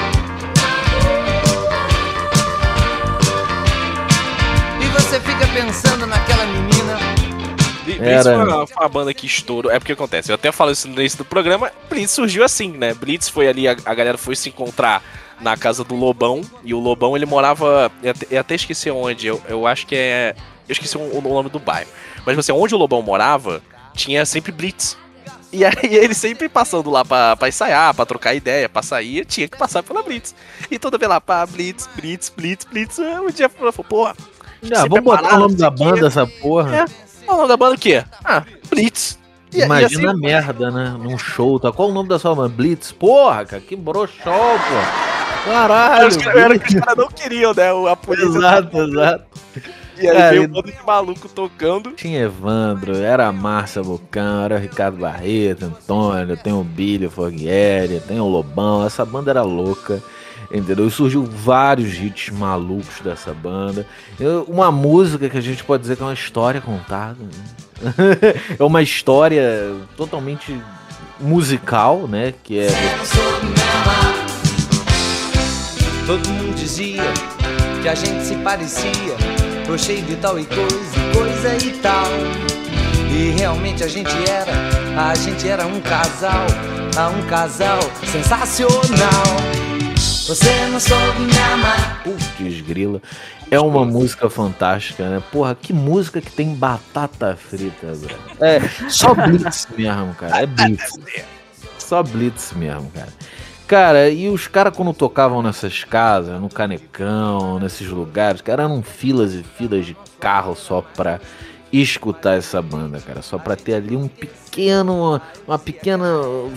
E você fica pensando naquela menina. Blitz Era. foi uma, uma banda que estourou. É porque acontece, eu até falo isso no início do programa. Blitz surgiu assim, né? Blitz foi ali, a, a galera foi se encontrar na casa do Lobão. E o Lobão ele morava. Eu até, eu até esqueci onde, eu, eu acho que é. Eu esqueci o, o nome do bairro. Mas você, onde o Lobão morava, tinha sempre Blitz. E aí ele sempre passando lá pra, pra ensaiar, pra trocar ideia, pra sair, tinha que passar pela Blitz. E toda vez lá, pá, Blitz, Blitz, Blitz, Blitz. Um dia falou, porra. Ah, vamos botar o nome da banda, essa porra. É. O nome da banda o quê? Ah, Blitz. E- e Imagina assim- a merda, né? Num show, tá? Qual o nome da sua banda? Blitz? Porra, cara, que broxol, pô. Caralho. Era que os caras não queriam, né? o- A polícia. Exato, exato. E aí veio um bando de maluco tocando. Tinha Evandro, era a Márcia Vulcão, era o Ricardo Barreto, Antônio, tem o Billy Foguieri, tem o Lobão, essa banda era louca, entendeu? E surgiu vários hits malucos dessa banda. Eu- Uma música que a gente pode dizer que é uma história contada. né? é uma história totalmente musical, né? Que é. Todo mundo dizia que a gente se parecia, tô cheio de tal e coisa, coisa e tal. E realmente a gente era, a gente era um casal, ah, um casal sensacional. Você não soube me amar. Putz, grila. É uma música fantástica, né? Porra, que música que tem batata frita, velho. É, só Blitz mesmo, cara. É Blitz. Só Blitz mesmo, cara. Cara, e os caras quando tocavam nessas casas, no Canecão, nesses lugares, cara, eram filas e filas de carro só pra escutar essa banda, cara. Só pra ter ali um pequeno, uma pequena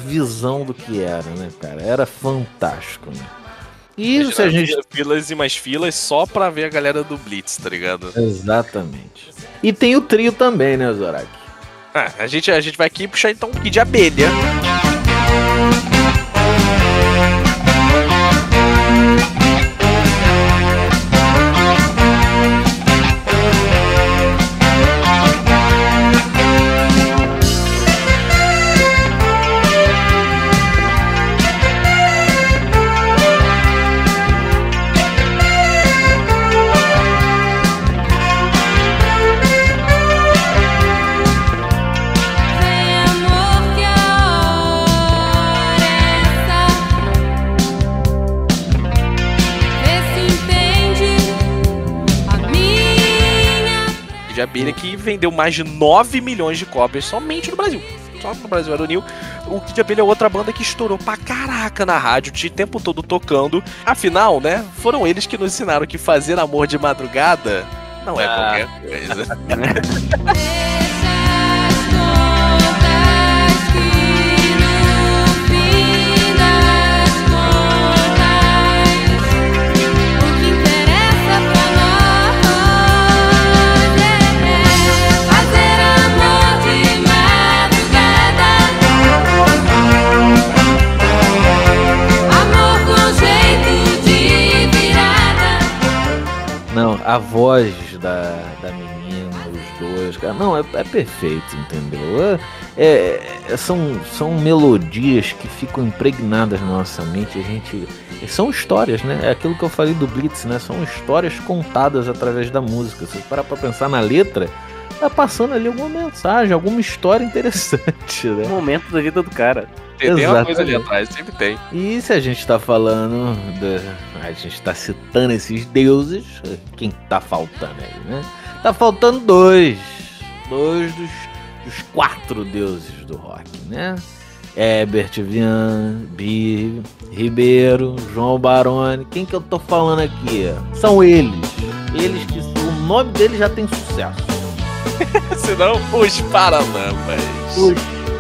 visão do que era, né, cara? Era fantástico, né? E isso a gente Filas e mais filas só pra ver a galera do Blitz, tá ligado? Exatamente. E tem o trio também, né, Zorak? Ah, a gente, a gente vai aqui puxar então um Kid Abelha. Abelha que vendeu mais de 9 milhões de cópias somente no Brasil. Só no Brasil era o Nil. O Kid Abelha é outra banda que estourou pra caraca na rádio, o tempo todo tocando. Afinal, né, foram eles que nos ensinaram que fazer amor de madrugada não é Ah. qualquer coisa. a voz da, da menina, os dois, cara, não, é, é perfeito, entendeu? É, é- são, são melodias que ficam impregnadas na nossa mente, a gente. São histórias, né? É aquilo que eu falei do Blitz, né? São histórias contadas através da música. Se você parar pra pensar na letra, tá passando ali alguma mensagem, alguma história interessante, né? momento da vida do cara. Tem, tem uma coisa ali atrás, sempre tem. E se a gente tá falando, da- a gente tá citando esses deuses, quem tá faltando aí, né? Tá faltando dois, dois dos, dos quatro deuses do rock, né? Herbert Vian, Bi, Ribeiro, João Baroni, quem que eu tô falando aqui? São eles, eles que o nome deles já tem sucesso. Senão, os Paralamas. Os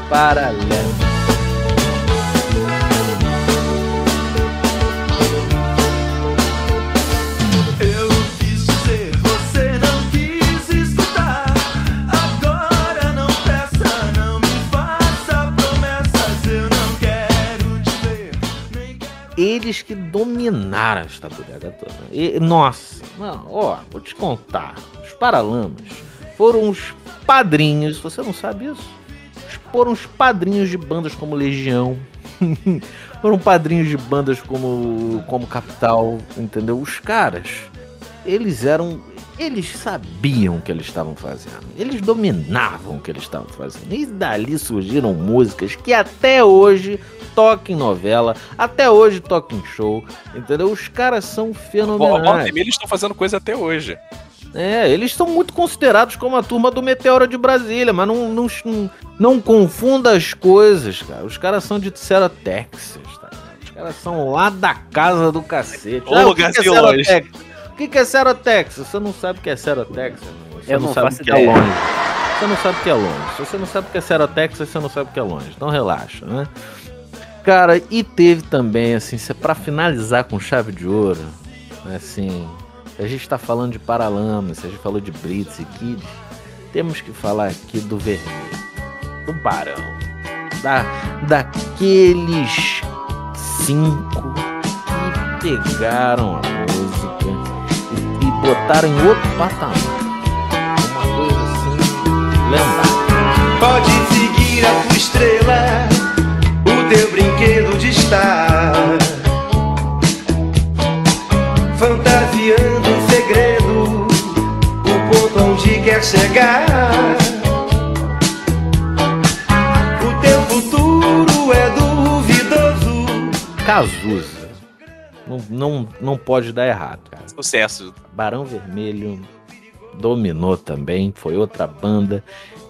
Paralamas. Eu quis dizer, você não quis escutar. Agora não peça, não me faça promessas. Eu não quero te ver. eles que dominaram esta bodega toda. E, nossa, não, ó, vou te contar. Os Paralamas foram os padrinhos, você não sabe isso? Foram os padrinhos de bandas como Legião. foram padrinhos de bandas como, como Capital, entendeu? Os caras, eles eram. Eles sabiam o que eles estavam fazendo. Eles dominavam o que eles estavam fazendo. E dali surgiram músicas que até hoje tocam em novela, até hoje tocam em show, entendeu? Os caras são fenomenais. e meia, eles estão fazendo coisa até hoje. É, eles são muito considerados como a turma do Meteoro de Brasília, mas não, não, não, não confunda as coisas, cara. Os caras são de Serra, Texas, tá? Os caras são lá da casa do cacete. Ô, Ah, o que que é Serra, longe. Texas? O que que é Texas? Você não sabe o que é Serra, Texas? Você Eu não sabe faço o que é longe. Você não sabe o que é longe. Se você não sabe o que é Serra, Texas, você não sabe o que é longe. Então relaxa, né? Cara, e teve também, assim, pra finalizar com chave de ouro, assim, se a gente tá falando de Paralamas, se a gente falou de Blitz e Kid, temos que falar aqui do Vermelho, do Barão, da, daqueles cinco que pegaram a música e, e botaram em outro patamar. Uma coisa assim, lendária. Pode seguir a tua estrela, o teu brinquedo de estar. Fantasiando chegar. O teu futuro é duvidoso. Cazuza. Não, não, não pode dar errado, cara. Sucesso. Barão Vermelho dominou também, foi outra banda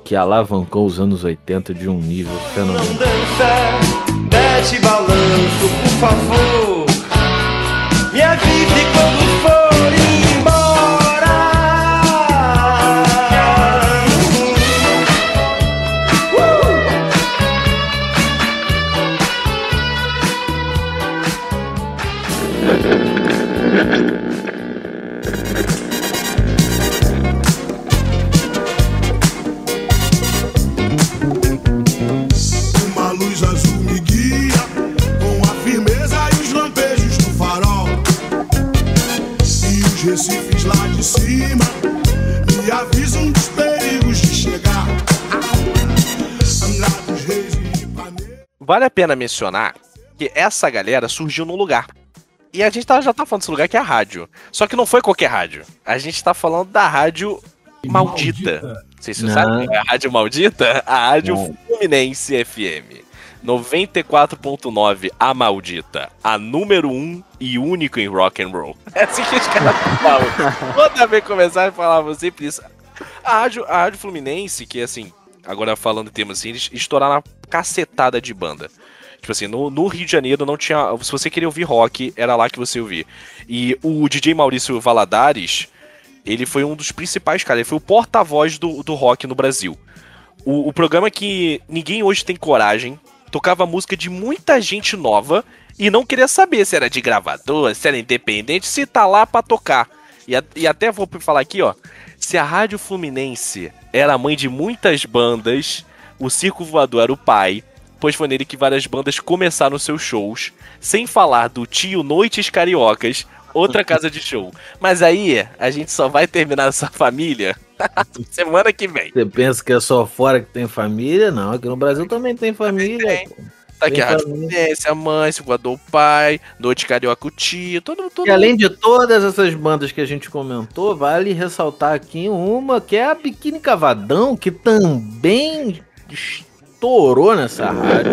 que alavancou os anos 80 de um nível fenomenal. Dança, desce balanço, por favor. Me avise quando for Vale a pena mencionar que essa galera surgiu num lugar. E a gente tá- já tá falando desse lugar que é a rádio. Só que não foi qualquer rádio. A gente tá falando da rádio maldita. Não sei se você Não. é a rádio maldita. A rádio Não. Fluminense FM. 94.9 A Maldita. A número 1 e único em rock and roll. É assim que os caras falam. Toda vez que começaram a falar sempre isso. A rádio, a rádio Fluminense, que assim, agora falando em termos assim, eles estouraram cacetada de banda. Tipo assim, no, no Rio de Janeiro não tinha. Se você queria ouvir rock, era lá que você ouvia. E o DJ Maurício Valadares, ele foi um dos principais, cara. Ele foi o porta-voz do, do rock no Brasil. O, o programa que ninguém hoje tem coragem, tocava música de muita gente nova e não queria saber se era de gravador, se era independente, se tá lá pra tocar. E, a- e até vou falar aqui, ó. Se a Rádio Fluminense era a mãe de muitas bandas, o Circo Voador era o pai, pois foi nele que várias bandas começaram seus shows, sem falar do tio Noites Cariocas, outra casa de show. Mas aí, a gente só vai terminar essa família semana que vem. Você pensa que é só fora que tem família? Não, aqui no Brasil também tem família. pô. Tá aqui Tem a. Fluminense, a mãe, se guardou o pai, Noite Carioca o tio, todo, todo E além de todas essas bandas que a gente comentou, vale ressaltar aqui uma que é a Biquíni Cavadão, que também estourou nessa rádio.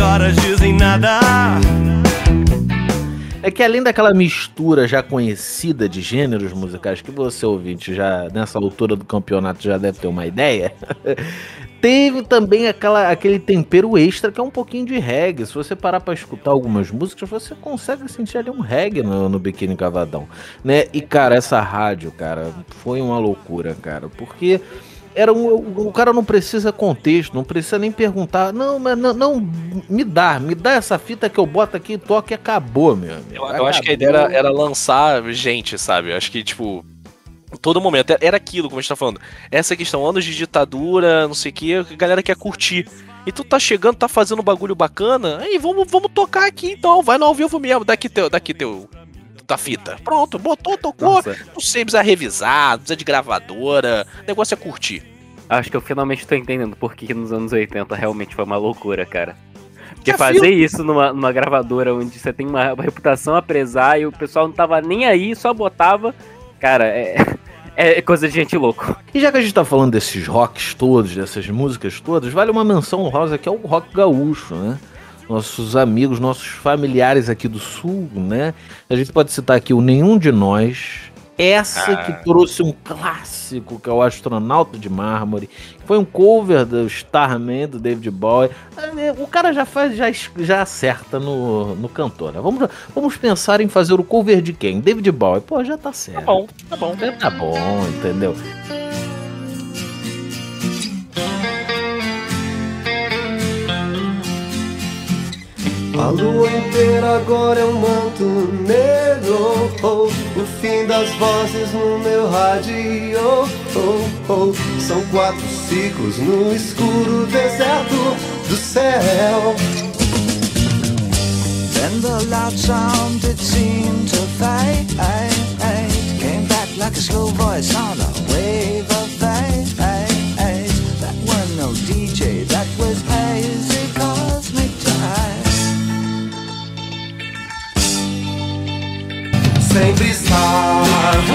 horas dizem nada. É que além daquela mistura já conhecida de gêneros musicais, que você ouvinte já nessa altura do campeonato já deve ter uma ideia, teve também aquela, aquele tempero extra que é um pouquinho de reggae. Se você parar para escutar algumas músicas, você consegue sentir ali um reggae no, no Biquíni Cavadão, né? E cara, essa rádio, cara, foi uma loucura, cara, porque era um, o cara não precisa contexto, não precisa nem perguntar, não, mas não, não, me dá, me dá essa fita que eu boto aqui toque e acabou, meu amigo. Eu, eu acho que a ideia era, era lançar gente, sabe? Eu acho que, tipo, todo momento. Era aquilo, como a gente tá falando. Essa questão, anos de ditadura, não sei o que, a galera quer curtir. E tu tá chegando, tá fazendo um bagulho bacana, aí vamos, vamos tocar aqui então, vai no ao vivo mesmo, daqui teu, daqui teu. Da fita. Pronto, botou, tocou. Nossa. Não sei, precisa revisar, não precisa de gravadora. O negócio é curtir. Acho que eu finalmente tô entendendo por que nos anos 80 realmente foi uma loucura, cara. Porque Já fazer viu? isso numa, numa gravadora onde você tem uma, uma reputação a prezar e o pessoal não tava nem aí, só botava. Cara, é, é coisa de gente louco. E já que a gente tá falando desses rocks todos, dessas músicas todas, vale uma menção rosa que é o rock gaúcho, né? Nossos amigos, nossos familiares aqui do sul, né? A gente pode citar aqui o Nenhum de Nós. Essa Ah. que trouxe um clássico, que é o Astronauta de Mármore. Foi um cover do Starman, do David Bowie. O cara já faz, já, já acerta no, no cantor, né? Vamos, vamos pensar em fazer o cover de quem? David Bowie. Pô, já tá certo. Tá bom, tá bom. Tá bom, entendeu? A lua inteira agora é um manto negro. Oh, O fim das vozes no meu rádio. Oh, oh. São quatro ciclos no escuro deserto do céu. Then the loud sound it seemed to fade Came back like a slow voice on a wave of fate. That was no DJ, that was hazy estar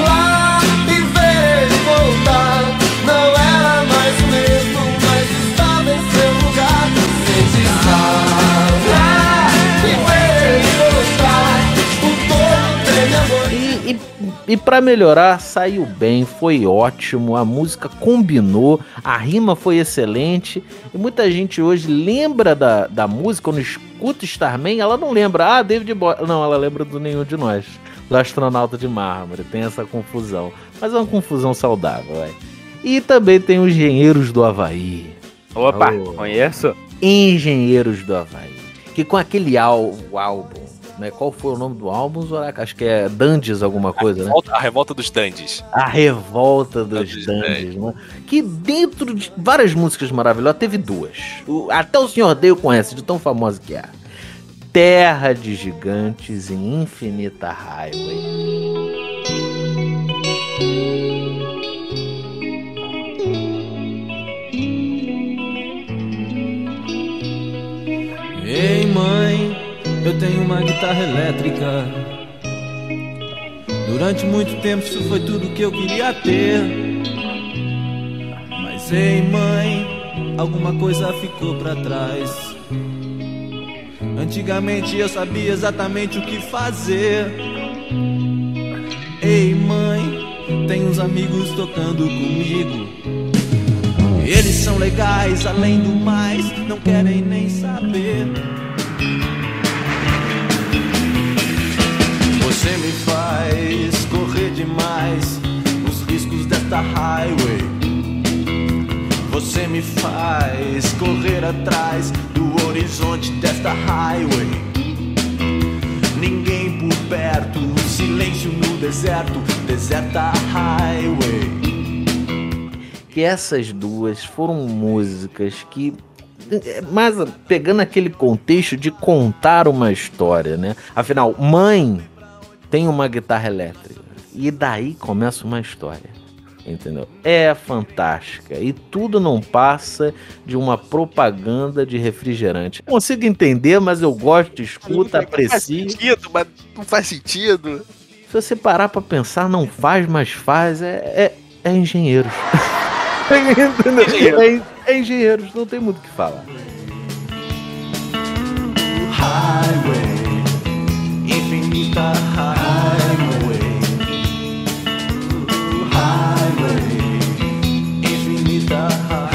lá e ver voltar. Não era mais o mesmo, mas estava em seu lugar. Sempre estar lá e ver voltar O todo amor E, e, e para melhorar, saiu bem, foi ótimo, a música combinou, a rima foi excelente. E muita gente hoje lembra da, da música, quando escuta Starman, ela não lembra, ah, David Bowie. Não, ela lembra do nenhum de nós, do astronauta de mármore. Tem essa confusão. Mas é uma confusão saudável, vai. E também tem os Engenheiros do Havaí. Opa, Oh. conheço? Engenheiros do Havaí. Que com aquele ál- álbum, né? Qual foi o nome do álbum, Zoraca? Acho que é Dandes alguma coisa, né? Revolta- a revolta dos Dandies. A Revolta dos Dandies, né? Que dentro de várias músicas maravilhosas, teve duas. O- até o Senhor Dale conhece, de tão famosa que é. Terra de Gigantes e Infinita Highway. Ei mãe, eu tenho uma guitarra elétrica. Durante muito tempo isso foi tudo que eu queria ter. Mas ei mãe, alguma coisa ficou pra trás. Antigamente eu sabia exatamente o que fazer. Ei mãe, tem uns amigos tocando comigo. Eles são legais, além do mais, não querem nem saber. Você me faz correr demais os riscos desta highway. Você me faz correr atrás do horizonte desta highway. Ninguém por perto, silêncio no deserto, deserta highway. que essas duas foram músicas que mas pegando aquele contexto de contar uma história, né? Afinal, mãe tem uma guitarra elétrica e daí começa uma história. Entendeu? É fantástica e tudo não passa de uma propaganda de refrigerante. Consigo entender, mas eu gosto, escuta, Não faz aprecio. sentido, mas não faz sentido. Se você parar pra pensar, não faz, mas faz, é, é, é engenheiros. Entendeu? É, é engenheiros, não tem muito o que falar. Highway, infinita highway. Highway, infinita highway.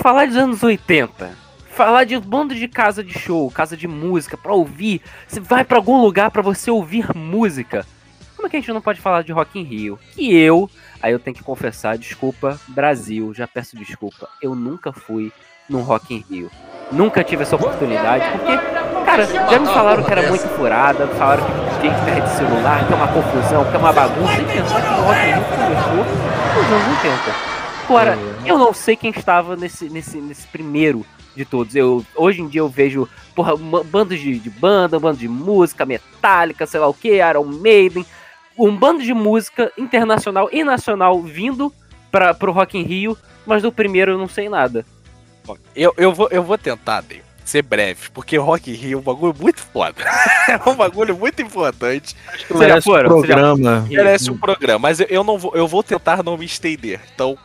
Falar dos anos 80, falar de um bando de casa de show, casa de música, pra ouvir, você vai pra algum lugar pra você ouvir música. Como é que a gente não pode falar de Rock in Rio? Que eu, aí eu tenho que confessar, desculpa, Brasil, já peço desculpa, eu nunca fui num Rock in Rio. Nunca tive essa oportunidade, porque, cara, já me falaram que era muito furada, falaram que gente perde celular, que é uma confusão, que é uma bagunça, e pensar que o Rock in Rio começou nos anos 80. Agora, eu não sei quem estava nesse, nesse, nesse primeiro de todos. Eu, hoje em dia eu vejo, porra, bandos de, de banda, um bando de música, metálica, sei lá o que, Iron Maiden, um bando de música internacional e nacional vindo para pro Rock in Rio, mas do primeiro eu não sei nada. Eu, eu, vou, eu vou tentar, Dave, ser breve, porque Rock in Rio é um bagulho muito foda. é um bagulho muito importante. que merece um programa. Merece um programa, mas eu, eu não vou, eu vou tentar não me estender. Então,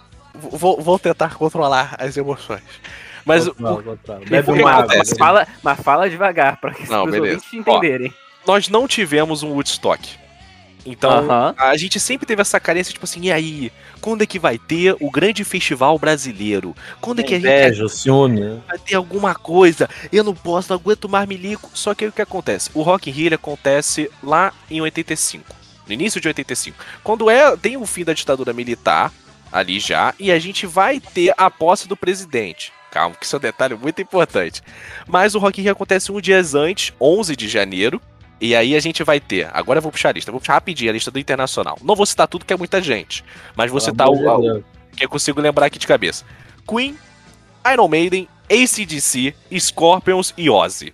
vou, vou tentar controlar as emoções. Mas o- Bebe o que uma água, mas fala, mas fala devagar para que Não, os beleza. ouvintes entenderem. nós não tivemos um Woodstock. Então, Aham. a gente sempre teve essa carência, tipo assim, e aí? Quando é que vai ter o grande festival brasileiro? Quando é que a gente Inveja, o ciúme. né? vai ter alguma coisa? Eu não posso, não aguento mais milico. Só que aí o que acontece? O Rock in Rio ele acontece lá em 85. No início de 85. Quando é, tem o fim da ditadura militar, ali já, e a gente vai ter a posse do presidente. Calma, que isso é um detalhe muito importante. Mas o Rock in Rio acontece um dia antes, 11 de janeiro, e aí a gente vai ter. Agora eu vou puxar a lista, vou puxar rapidinho a lista do Internacional. Não vou citar tudo que é muita gente, mas vou Pelo citar o, o que eu consigo lembrar aqui de cabeça: Queen, Iron Maiden, ACDC, Scorpions e Ozzy.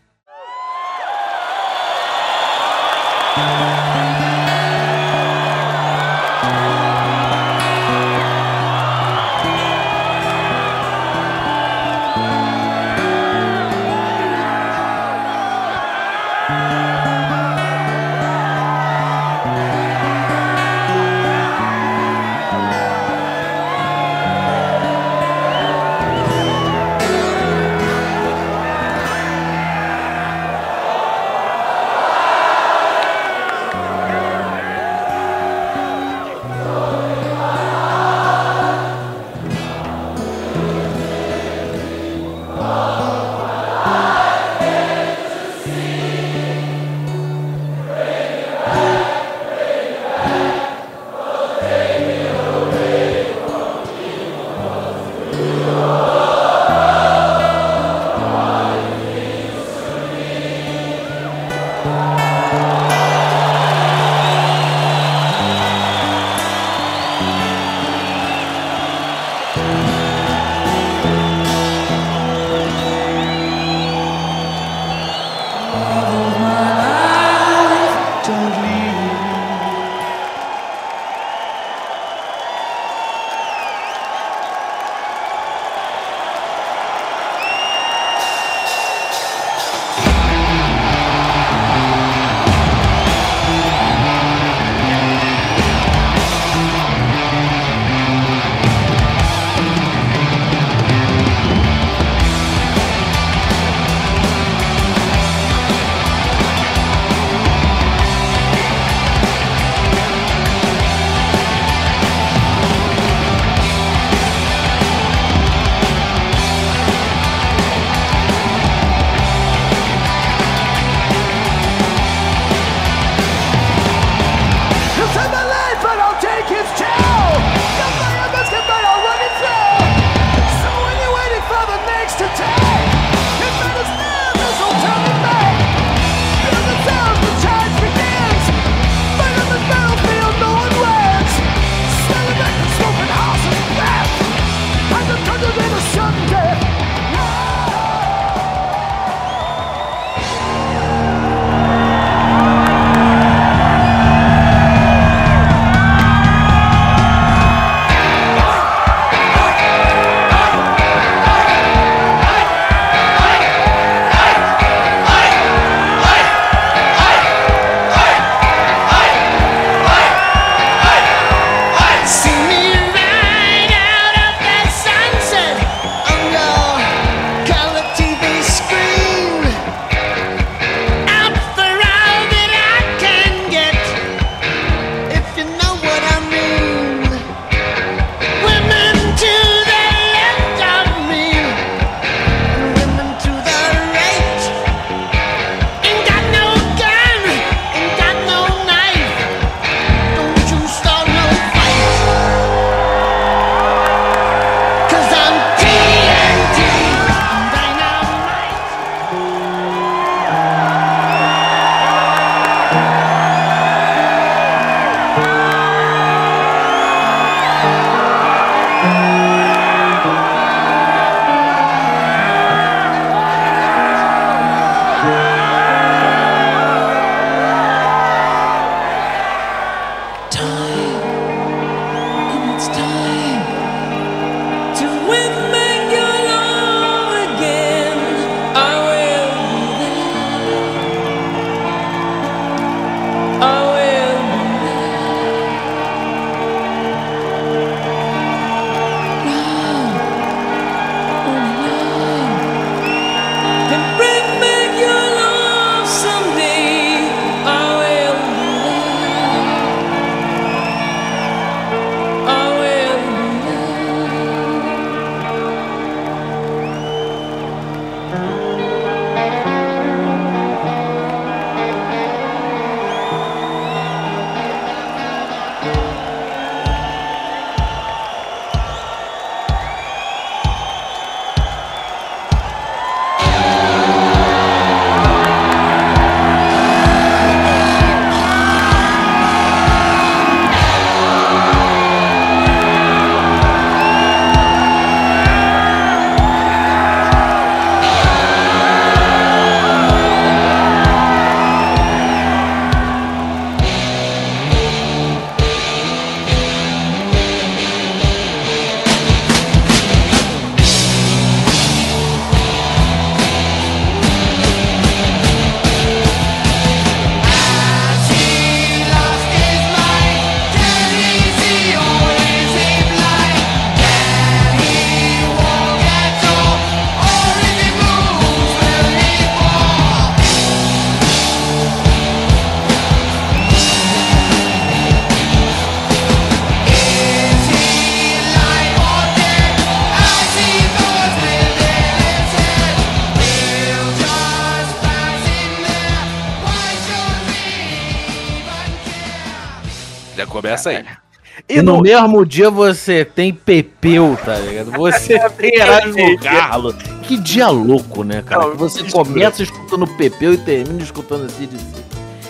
E no mesmo dia você tem Pepeu, tá ligado? Você tem Erasmo Carlos. Que dia louco, né, cara? Não, você começa escutando Pepeu e termina escutando esse de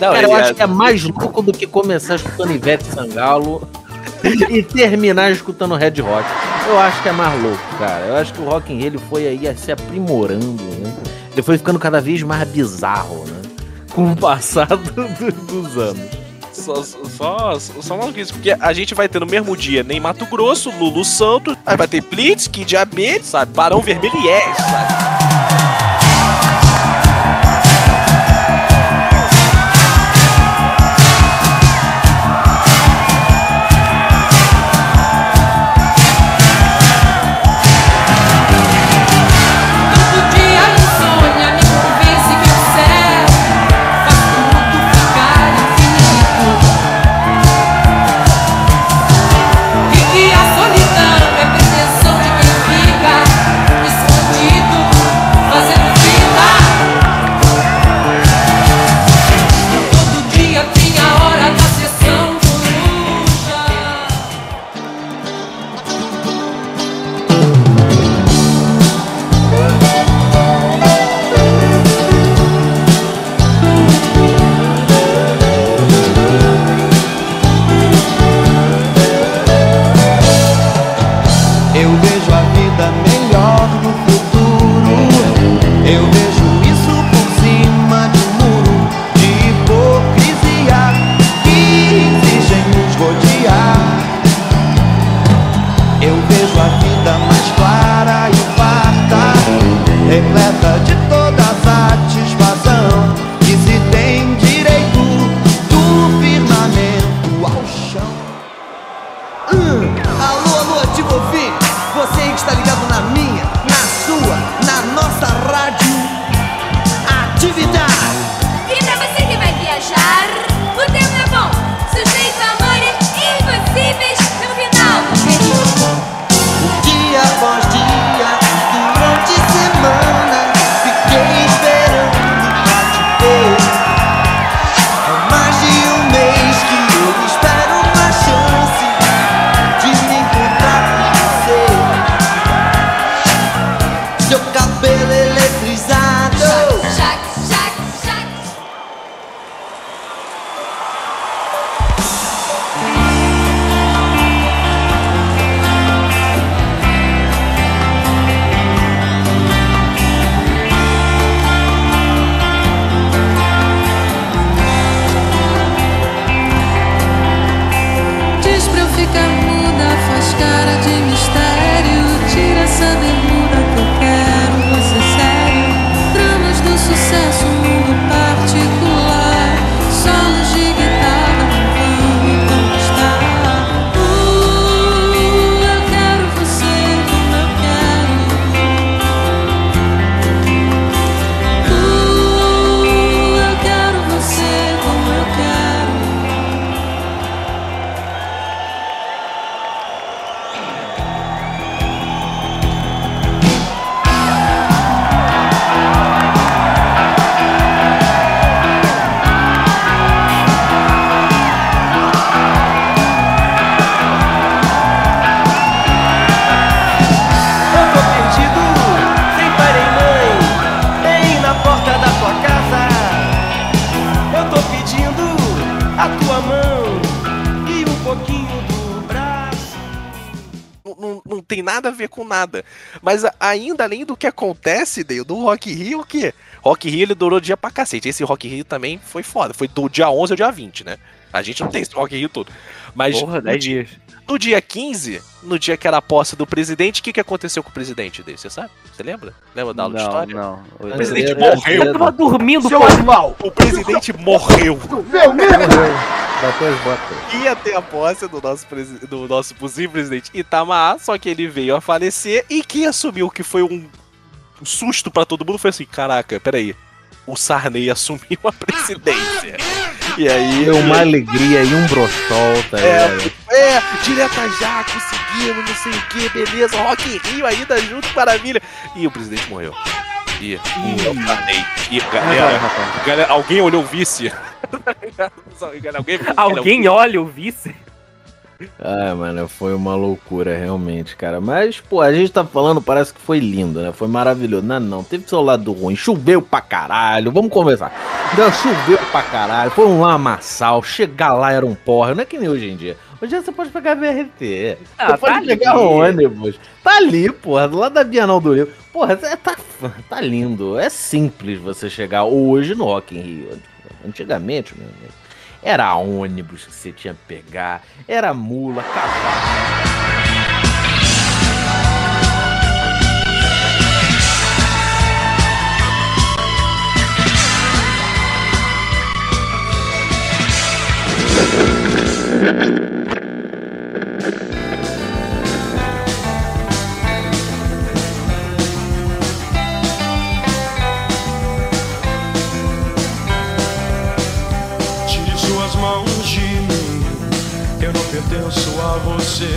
Não, Cara, eu acho é- que é mais louco do que começar escutando Ivete Sangalo e terminar escutando Red Hot. Eu acho que é mais louco, cara. Eu acho que o Rock in Rio ele foi aí se aprimorando, né? Ele foi ficando cada vez mais bizarro, né? Com o passar do- do- dos anos. Só, só, só maluquice, porque a gente vai ter no mesmo dia nem Mato Grosso, Lulu Santos, aí vai ter Blitz, Kid Diabetes, sabe? Barão Vermelho e Yes, sabe? Ainda além do que acontece, Dale, do Rock Rio, o quê? Rock Rio ele durou dia pra cacete. Esse Rock Rio também foi foda. Foi do dia 11 ao dia 20, né? A gente não tem esse Rock Rio todo. Mas Porra, no 10 dia- dias. No dia 15, no dia que era a posse do presidente, o que, que aconteceu com o presidente dele? Você sabe? Você lembra? Lembra da aula de Não, história? não. O presidente Eu- morreu. eu tava dormindo, Seu animal! O presidente morreu. Bateu as botas. Ia ter a posse do nosso, do nosso possível presidente Itamar, só que ele veio a falecer e quem assumiu que foi um susto pra todo mundo foi assim: caraca, peraí. O Sarney assumiu a presidência. E aí. Deu uma alegria e um brochol, tá? É, é, direta já, conseguimos, não sei o que, beleza, Rock in Rio ainda junto, maravilha. E o presidente morreu. E, e o Sarney. E galera, galera, alguém olhou o vice? Alguém, Alguém olha o vice? Ah, mano, foi uma loucura, realmente, cara. Mas, pô, a gente tá falando, parece que foi lindo, né? Foi maravilhoso. Não, não, teve seu lado ruim. Choveu pra caralho. Vamos conversar. Não, choveu pra caralho. Foi um lamaçal. Chegar lá era um porra. Não é que nem hoje em dia. Hoje você pode pegar VRT. Ah, você tá pode pegar ali. ônibus. Tá ali, porra, do lado da Bienal do Livro. Porra, é- tá, tá lindo. É simples você chegar hoje no Rock in Rio. Antigamente, meu amigo, era ônibus que você tinha que pegar, era mula, cavalo. Pertenço a você.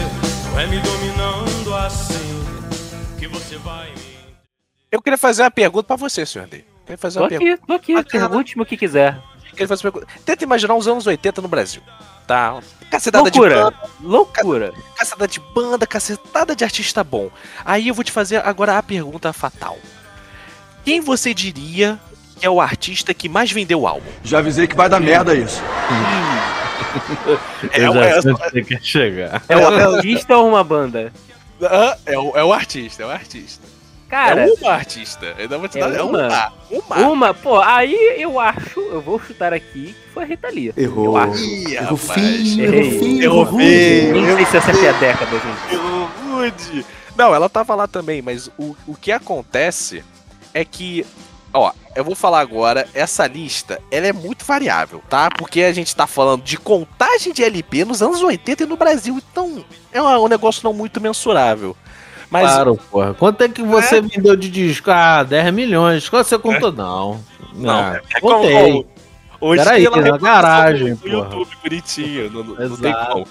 Não é me dominando assim que você vai me. Eu queria fazer uma pergunta pra você, senhor D. Eu queria fazer Tô uma aqui, pergunta. tô aqui. Pergunte-me o que quiser. Queria fazer uma pergunta. Tenta imaginar os anos 80 no Brasil. Tá? Cacetada de Loucura. banda. Loucura. Cacetada de banda, cacetada de artista bom. Aí eu vou te fazer agora a pergunta fatal. Quem você diria que é o artista que mais vendeu álbum? Já avisei que vai dar merda isso. É, já é, você quer chegar. É um artista ou uma banda? É, o, é o artista, é o artista. Cara, é uma artista. Eu ainda vou te é dar. É uma? uma. Uma. Uma, pô, aí eu acho, eu vou chutar aqui, que foi a Rita Lee. Errou. Eu acho. Ih, Errou rapaz. feio, Errei. errou feio, Errou errou. Nem sei se essa é a década, gente. Eu rude. Não, ela tava lá também, mas o, o que acontece é que, ó, eu vou falar agora, essa lista, ela é muito variável, tá? Porque a gente tá falando de contagem de LP nos anos 80 e no Brasil, então é um, negócio não muito mensurável. Mas Claro, porra. Quanto é que você vendeu de disco? Ah, 10 milhões. Quanto você contou? Não. Não, Ah, é como- contei. Hoje Peraí, tem na garagem, no. YouTube bonitinho, não, não- não tem como.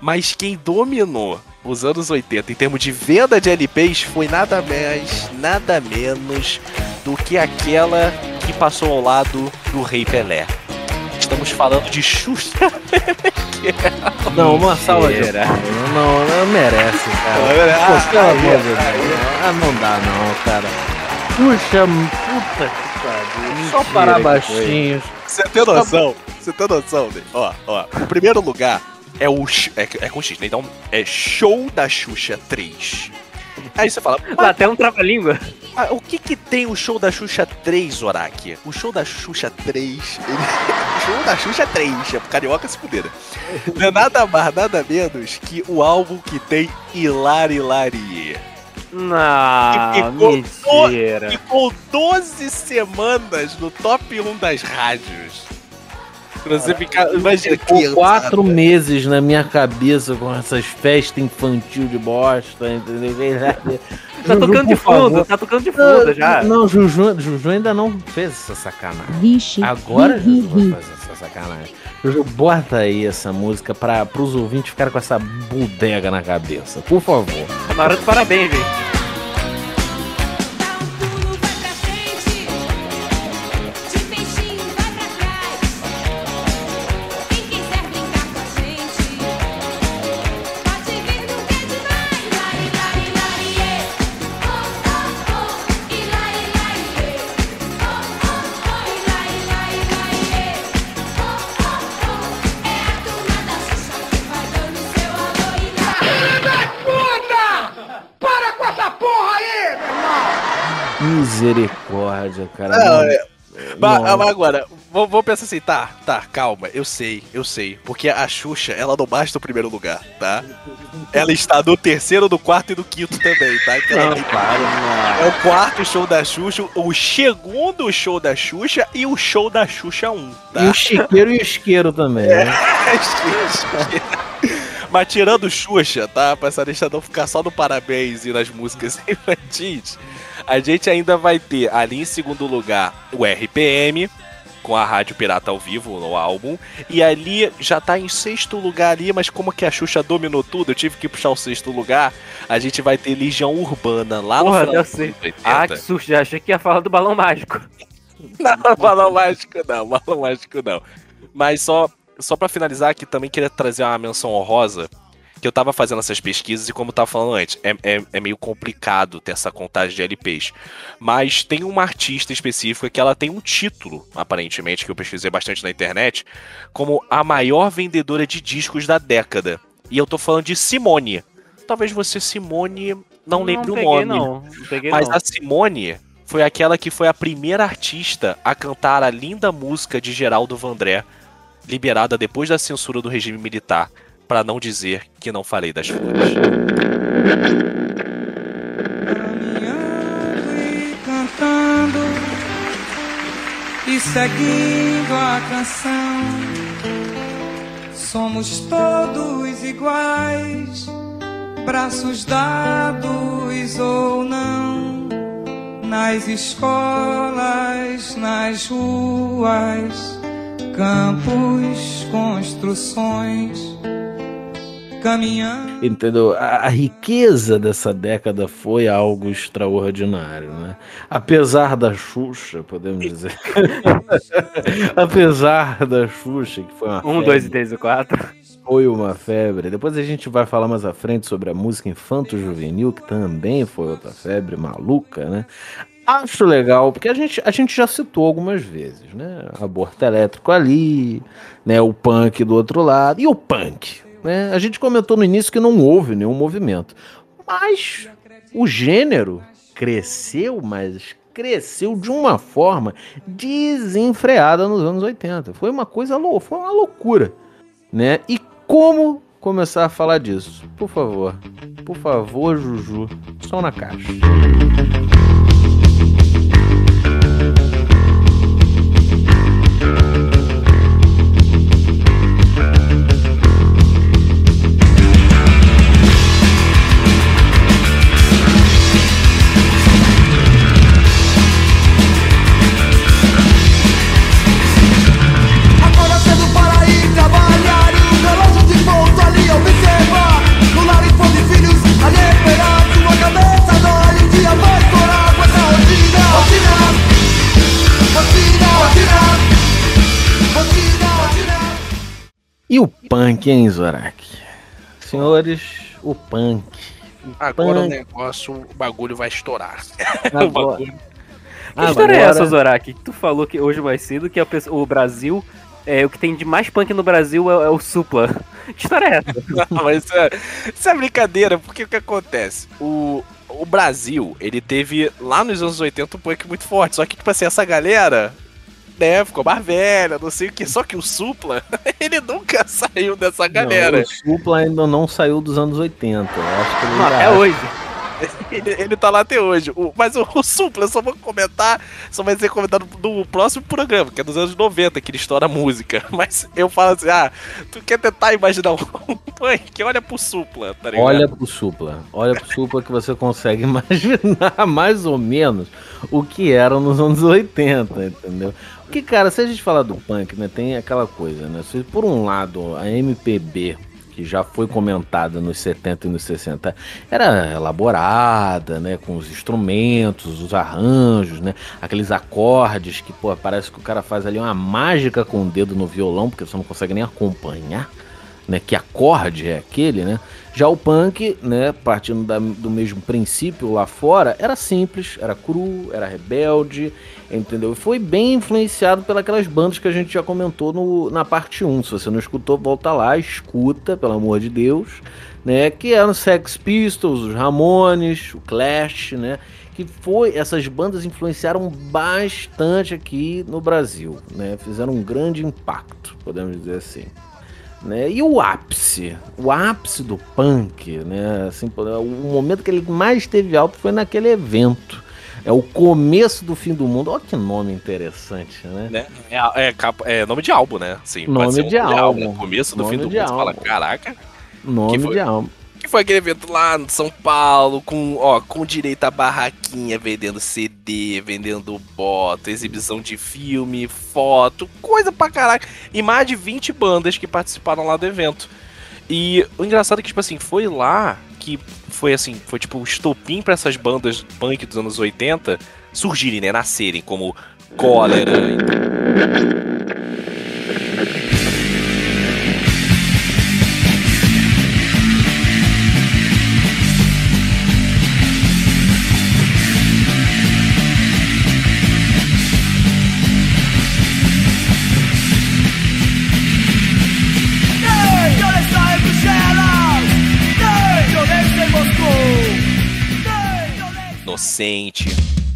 Mas quem dominou os anos 80 em termos de venda de LPs foi nada mais, nada menos do que aquela que passou ao lado do Rei Pelé. Estamos falando de Xuxa. Não, uma salva de. Não, não merece, cara. Ah, Pô, pelo aí, amor de aí. Deus. Ah, não dá não, cara. Puxa, puta que pariu. Só parar que baixinhos. Você tem noção? Você tem noção, Ney? Ó, ó. O primeiro lugar é o. É, é com X, né? Então é Show da Xuxa 3. Aí você fala, Lá até um trava-língua. Ah, o que que tem o show da Xuxa 3, Oraki? O show da Xuxa 3. Ele... o show da Xuxa 3, é pro carioca se né? Não é nada mais, nada menos que o álbum que tem Hilari Hilari. Não, Que ficou mentira. Ficou 12 semanas no top 1 das rádios. Pra você ficar. Imagina, Ficou criançada. quatro meses na minha cabeça com essas festas infantil de bosta, entendeu? Tá Juju, tocando de favor. fundo, tá tocando de fundo já. Não, Juju, Juju ainda não fez essa sacanagem. Vixe, Agora Juju vai fazer essa sacanagem. Juju, bota aí essa música para os ouvintes ficarem com essa bodega na cabeça, por favor. Na hora de parabéns, gente. Mas, não. mas agora, vou, vou pensar assim, tá, tá, calma, eu sei, eu sei. Porque a Xuxa, ela não basta o primeiro lugar, tá? Ela está no terceiro, no quarto e no quinto também, tá? Ela Não, para. É o quarto show da Xuxa, o segundo show da Xuxa e o show da Xuxa 1, tá? E o chiqueiro e o isqueiro também, É. né? Mas tirando Xuxa, tá? Pra essa lista não ficar só no parabéns e nas músicas infantis, a gente ainda vai ter ali em segundo lugar o RPM, com a Rádio Pirata ao vivo no álbum. E ali já tá em sexto lugar ali, mas como que a Xuxa dominou tudo, eu tive que puxar o sexto lugar. A gente vai ter Legião Urbana lá Porra, no final dos anos 80. Ah, que susto, já achei que ia falar do balão mágico. Não, balão mágico não, balão mágico não. Mas só, só para finalizar aqui, também queria trazer uma menção honrosa. Que eu tava fazendo essas pesquisas e, como eu tava falando antes, é, é, é meio complicado ter essa contagem de LPs. Mas tem uma artista específica que ela tem um título, aparentemente, que eu pesquisei bastante na internet, como a maior vendedora de discos da década. E eu tô falando de Simone. Talvez você, Simone, não, Não lembre o peguei, nome. não. Não Mas não. a Simone foi aquela que foi a primeira artista a cantar a linda música de Geraldo Vandré, liberada depois da censura do regime militar, pra não dizer que não falei das flores. cantando e seguindo a canção. Somos todos iguais, braços dados ou não, nas escolas, nas ruas, campos, construções, caminhando. Entendeu? A, a riqueza dessa década foi algo extraordinário, né? Apesar da Xuxa, podemos dizer. Apesar da Xuxa, que foi uma Um, dois e três e quatro. Foi uma febre. Depois a gente vai falar mais à frente sobre a música infanto-juvenil, que também foi outra febre maluca, né? Acho legal, porque a gente, a gente já citou algumas vezes, né? Aborto elétrico ali, né? O punk do outro lado. E o punk? Né? A gente comentou no início que não houve nenhum movimento. Mas o gênero cresceu, mas cresceu de uma forma desenfreada nos anos 80. Foi uma coisa louca, foi uma loucura, né? E como começar a falar disso? Por favor, por favor, Juju, som na caixa. O hein, Zorak? Senhores, o punk. O Agora o punk. negócio, o bagulho vai estourar. Agora- o bagulho. Que história é Agora- essa, Zorak? Que tu falou que hoje mais cedo que a pessoa- o Brasil. É, o que tem de mais punk no Brasil é, é o Supla. Que história é essa? Não, mas isso é, isso é brincadeira, porque o que acontece? O, o Brasil, ele teve lá nos anos 80 um punk muito forte, só que, tipo assim, essa galera, né, ficou mais velha, não sei o que, só que o Supla, ele nunca saiu dessa galera. Não, o Supla ainda não saiu dos anos 80. Eu acho que ele Não, já- até hoje. Ele, ele tá lá até hoje. O- mas o, o Supla, eu só vou comentar, só vai ser comentado no próximo programa, que é dos anos 90, que ele estoura a música. Mas eu falo assim, ah, tu quer tentar imaginar um, punk? Olha pro Supla, tá ligado? Olha pro Supla. Olha pro Supla que você consegue imaginar mais ou menos o que era nos anos 80, entendeu? Porque, cara, se a gente falar do punk, né, tem aquela coisa, né? Se por um lado a MPB, que já foi comentada nos 70 e nos 60, era elaborada, né, com os instrumentos, os arranjos, né, aqueles acordes que, pô, parece que o cara faz ali uma mágica com o dedo no violão, porque você não consegue nem acompanhar né, que acorde é aquele, né? Já o punk, né, partindo da- do mesmo princípio lá fora, era simples, era cru, era rebelde, entendeu? Foi bem influenciado pelas bandas que a gente já comentou no, na parte 1. Se você não escutou, volta lá, escuta, pelo amor de Deus, né? Que eram Sex Pistols, os Ramones, o Clash, né? Que foi, essas bandas influenciaram bastante aqui no Brasil, né? Fizeram um grande impacto, podemos dizer assim né? E o ápice, o ápice do punk, né? Assim, o momento que ele mais esteve alto foi naquele evento. É o começo do fim do mundo. Olha que nome interessante, né? Né? É, é é nome de álbum, né? Sim, Nome ser um de álbum. né? Começo do Nome fim do de mundo, você fala, álbum. caraca. Nome de alma. Que foi aquele evento lá em São Paulo, com, ó, com direito a barraquinha, vendendo CD, vendendo bota, exibição de filme, foto, coisa pra caralho. E mais de 20 bandas que participaram lá do evento. E o engraçado é que, tipo assim, foi lá que foi assim, foi tipo o estopim pra essas bandas punk dos anos 80 surgirem, né? Nascerem, como Cólera. Inocente.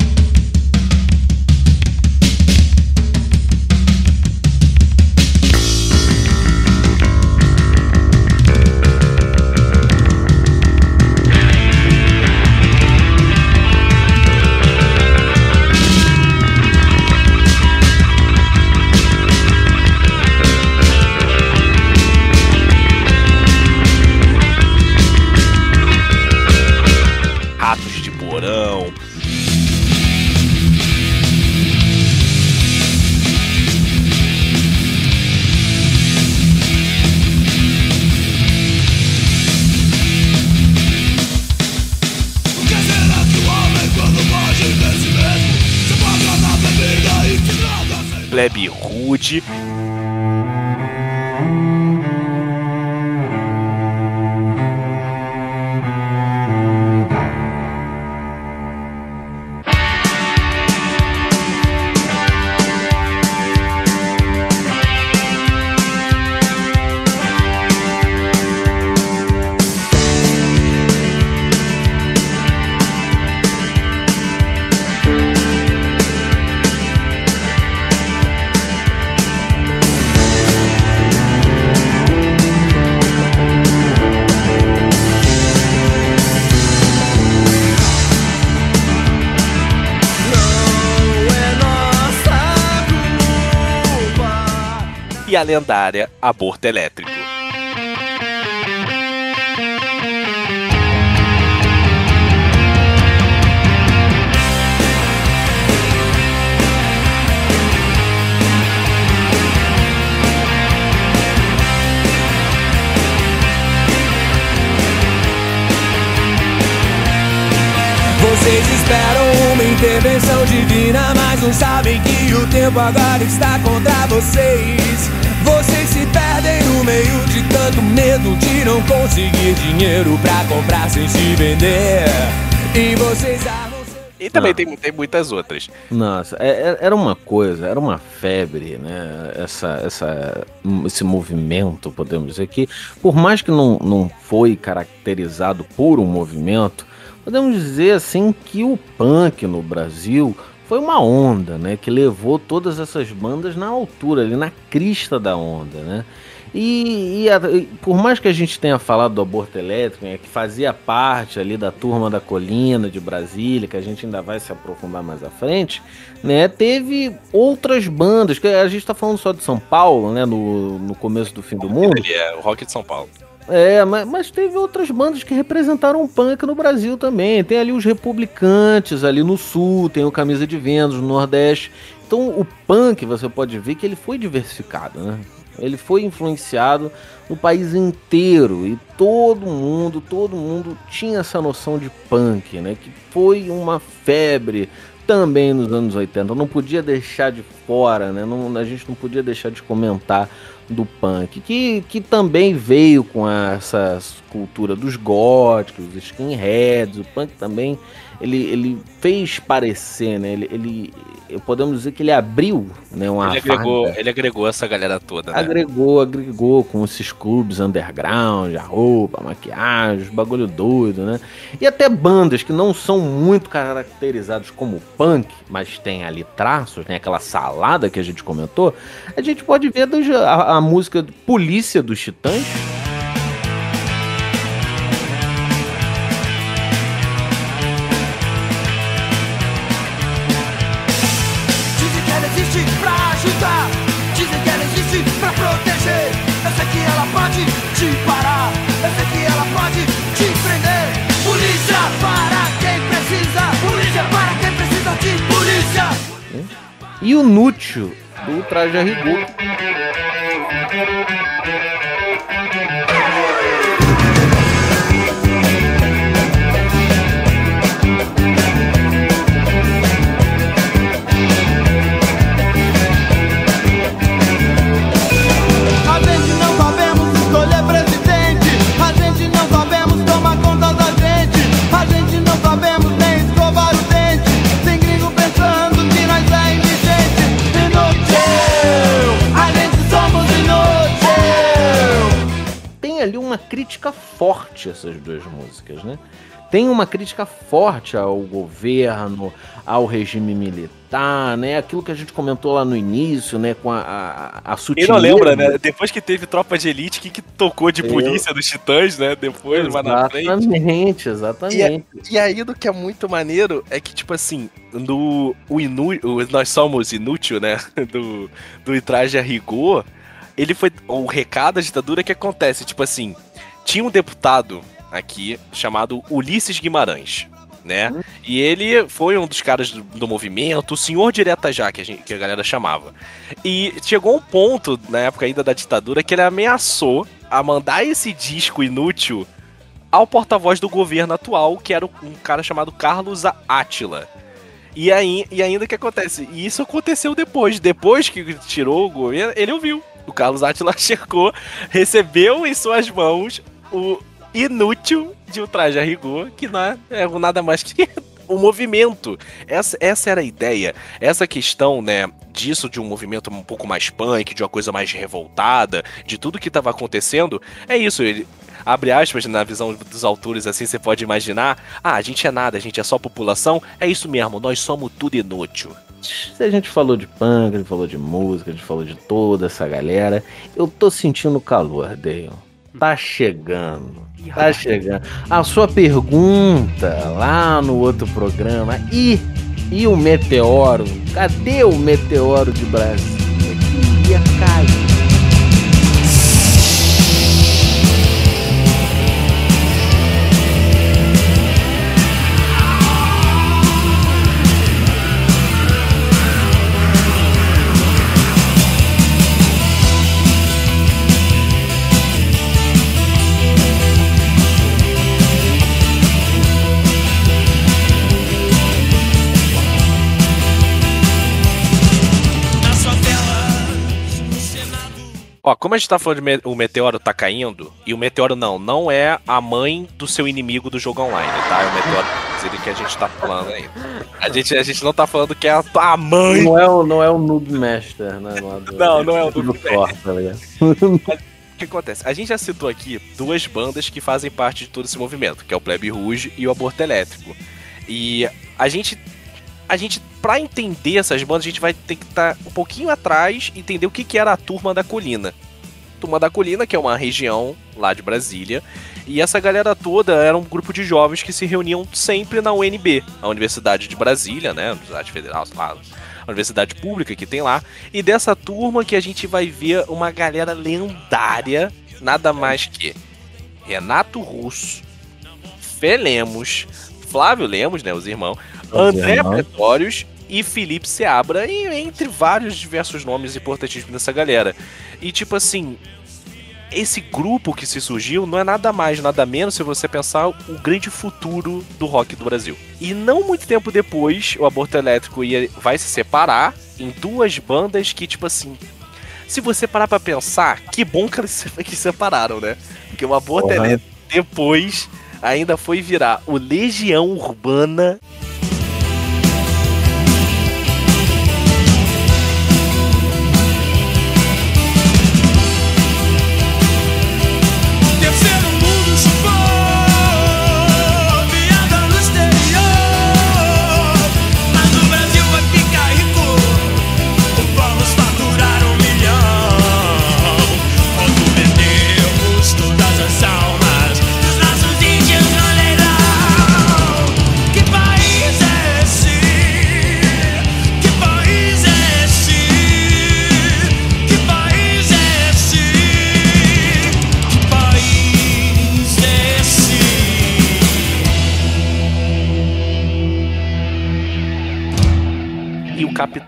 Rude. Lendária Aborto Elétrico. Vocês esperam uma intervenção divina, mas não sabem que o tempo agora está contra vocês. Perdem meio de tanto medo de não conseguir dinheiro pra comprar sem se vender. E vocês armam E também tem, tem muitas outras. Nossa, é- é- era uma coisa, era uma febre, né? Essa, essa, esse movimento, podemos dizer que, por mais que não, não foi caracterizado por um movimento, podemos dizer assim que o punk no Brasil foi uma onda, né? Que levou todas essas bandas na altura, ali na crista da onda, né? E, e a- e por mais que a gente tenha falado do aborto elétrico, né, que fazia parte ali da turma da colina de Brasília, que a gente ainda vai se aprofundar mais à frente, né? Teve outras bandas, que a gente tá falando só de São Paulo, né? No, no começo do fim do mundo. Ele é o Rock de São Paulo. É, mas, mas teve outras bandas que representaram o punk no Brasil também. Tem ali os Republicantes ali no sul, tem o Camisa de Vênus no Nordeste. Então o punk, você pode ver que ele foi diversificado, né? Ele foi influenciado no país inteiro e todo mundo, todo mundo tinha essa noção de punk, né? Que foi uma febre também nos anos 80. Não podia deixar de fora, né? Não, a gente não podia deixar de comentar do punk, que, que também veio com essa cultura dos góticos, skinheads, o punk também, ele, ele fez parecer, né, ele, ele podemos dizer que ele abriu, né, uma Ele agregou, vaga. ele agregou essa galera toda, né? Agregou, agregou com esses clubes underground, a roupa, a maquiagem, bagulho doido, né? E até bandas que não são muito caracterizadas como punk, mas tem ali traços, tem aquela salada que a gente comentou. A gente pode ver a, a música Polícia dos Titãs. Pode te parar, eu sei que ela pode te prender. Polícia para quem precisa, polícia para quem precisa de polícia. E o Nútil do Traje Rigor. Crítica forte essas duas músicas, né? tem uma crítica forte ao governo, ao regime militar, né? Aquilo que a gente comentou lá no início, né? Com a, a, a Quem sutileza. não lembra, né? Depois que teve Tropa de Elite, que, que tocou de Eu- polícia dos Titãs, né? Depois, mais na frente. Exatamente, E, exatamente. e aí, do que é muito maneiro é que, tipo assim, no o inu, o Nós Somos Inútil, né? Do, do Traje a Rigor, ele foi. O recado da ditadura que acontece, tipo assim, tinha um deputado aqui chamado Ulisses Guimarães. Né? E ele foi um dos caras do, do movimento, o senhor direta já, que a, gente, que a galera chamava. E chegou um ponto, na época ainda da ditadura, que ele ameaçou a mandar esse disco inútil ao porta-voz do governo atual, que era um cara chamado Carlos Átila. E, aí, e ainda o que acontece? E isso aconteceu depois. Depois que tirou o governo, ele ouviu. O Carlos Átila chegou, recebeu em suas mãos o inútil de um traje a rigor, que não é, é nada mais que o movimento. Essa, essa era a ideia. Essa questão, né, disso de um movimento um pouco mais punk, de uma coisa mais revoltada, de tudo que estava acontecendo, é isso. Ele, abre aspas, na visão dos autores, assim, você pode imaginar, ah, a gente é nada, a gente é só população, é isso mesmo, nós somos tudo inútil. Se a gente falou de punk, a gente falou de música, a gente falou de toda essa galera, eu tô sentindo calor, Dale. Tá chegando. Tá chegando. A sua pergunta lá no outro programa. E, e o meteoro? Cadê o meteoro de Brasília? Que ia cair. Ó, como a gente tá falando de me- o meteoro tá caindo, e o meteoro não, não é a mãe do seu inimigo do jogo online, tá? É o meteoro que a gente tá falando aí. A gente, a gente não tá falando que é a, a mãe. Não é o, não é o Noob Master, né? do- Não, não é o Noob tá ligado? O que acontece? A gente já citou aqui duas bandas que fazem parte de todo esse movimento, que é o Plebe Rouge e o Aborto Elétrico. E a gente. A gente, pra entender essas bandas, a gente vai ter que estar um pouquinho atrás e entender o que, que era a Turma da Colina. Turma da Colina, que é uma região lá de Brasília. E essa galera toda era um grupo de jovens que se reuniam sempre na UNB, a Universidade de Brasília, né? Universidade Federal, sei lá, a universidade pública que tem lá. E dessa turma que a gente vai ver uma galera lendária, nada mais que Renato Russo, Fê Lemos, Flávio Lemos, né, os irmãos, Os André. Pretórios e Felipe Seabra, e entre vários diversos nomes importantíssimos dessa galera. E tipo assim, esse grupo que se surgiu não é nada mais, nada menos se você pensar o grande futuro do rock do Brasil. E não muito tempo depois, o Aborto Elétrico ia, vai se separar em duas bandas que, tipo assim. Se você parar pra pensar, que bom que eles se que separaram, né? Porque o Aborto. Elétrico depois ainda foi virar o Legião Urbana vento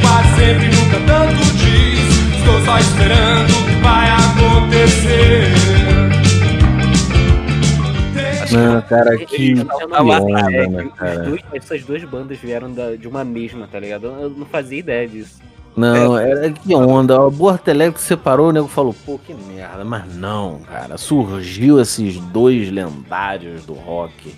quase sempre nunca só esperando vai acontecer. Não, cara, que, chamam onda, é, né, os cara? essas duas bandas vieram da- de uma mesma, tá ligado? Eu não fazia ideia disso. Não, era que onda. O Porto Alegre separou, o nego falou, pô, que merda. Mas não, cara. Surgiu esses dois lendários do rock,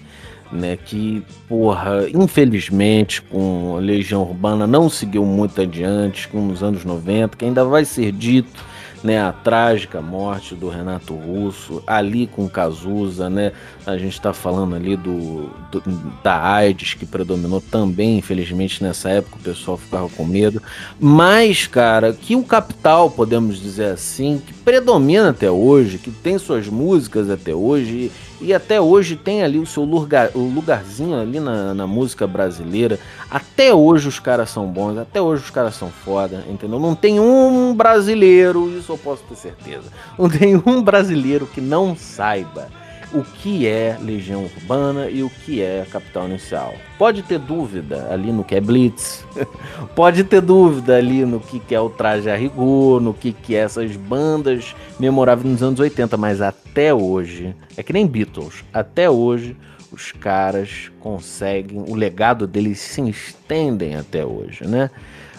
né? Que, porra, infelizmente, com a Legião Urbana não seguiu muito adiante, com os anos 90, que ainda vai ser dito. Né, a trágica morte do Renato Russo, ali com Cazuza, né? A gente está falando ali do, do- da AIDS que predominou também, infelizmente, nessa época, o pessoal ficava com medo. Mas, cara, que o Capital, podemos dizer assim, que predomina até hoje, que tem suas músicas até hoje, e, e até hoje tem ali o seu lugar, o lugarzinho ali na, na música brasileira. Até hoje os caras são bons, até hoje os caras são foda, entendeu? Não tem um brasileiro, isso eu posso ter certeza. Não tem um brasileiro que não saiba o que é Legião Urbana e o que é Capital Inicial. Pode ter dúvida ali no que é Blitz, pode ter dúvida ali no que, que é o Traje a Rigor, no que, que é essas bandas memoráveis nos anos 80, mas até hoje, é que nem Beatles, até hoje os caras conseguem, o legado deles se estendem até hoje, né?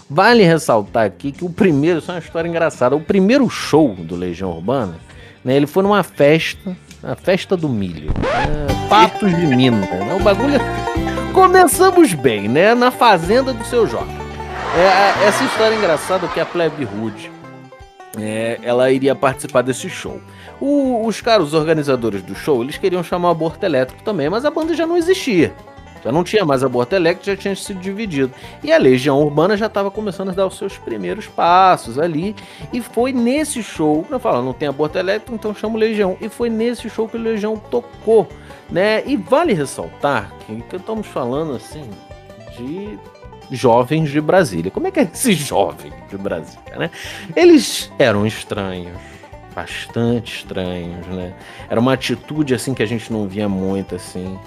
Vale ressaltar aqui que o primeiro, isso é uma história engraçada, o primeiro show do Legião Urbana, né, ele foi numa festa, a festa do milho, é, Patos de Minas, né, o bagulho... Começamos bem, né, na fazenda do seu Jorge. É, a- essa história é engraçada que a Plebe Hood, é, ela iria participar desse show. O- os caras, os organizadores do show, eles queriam chamar o aborto elétrico também, mas a banda já não existia. Já não tinha mais aborto elétrico, já tinha sido dividido. E a Legião Urbana já estava começando a dar os seus primeiros passos ali. E foi nesse show, eu falo, não tem aborto elétrico, então chama Legião. E foi nesse show que o Legião tocou, né? E vale ressaltar que, que estamos falando assim de jovens de Brasília. Como é que é esse jovem de Brasília, né? Eles eram estranhos, bastante estranhos, né? Era uma atitude assim que a gente não via muito assim.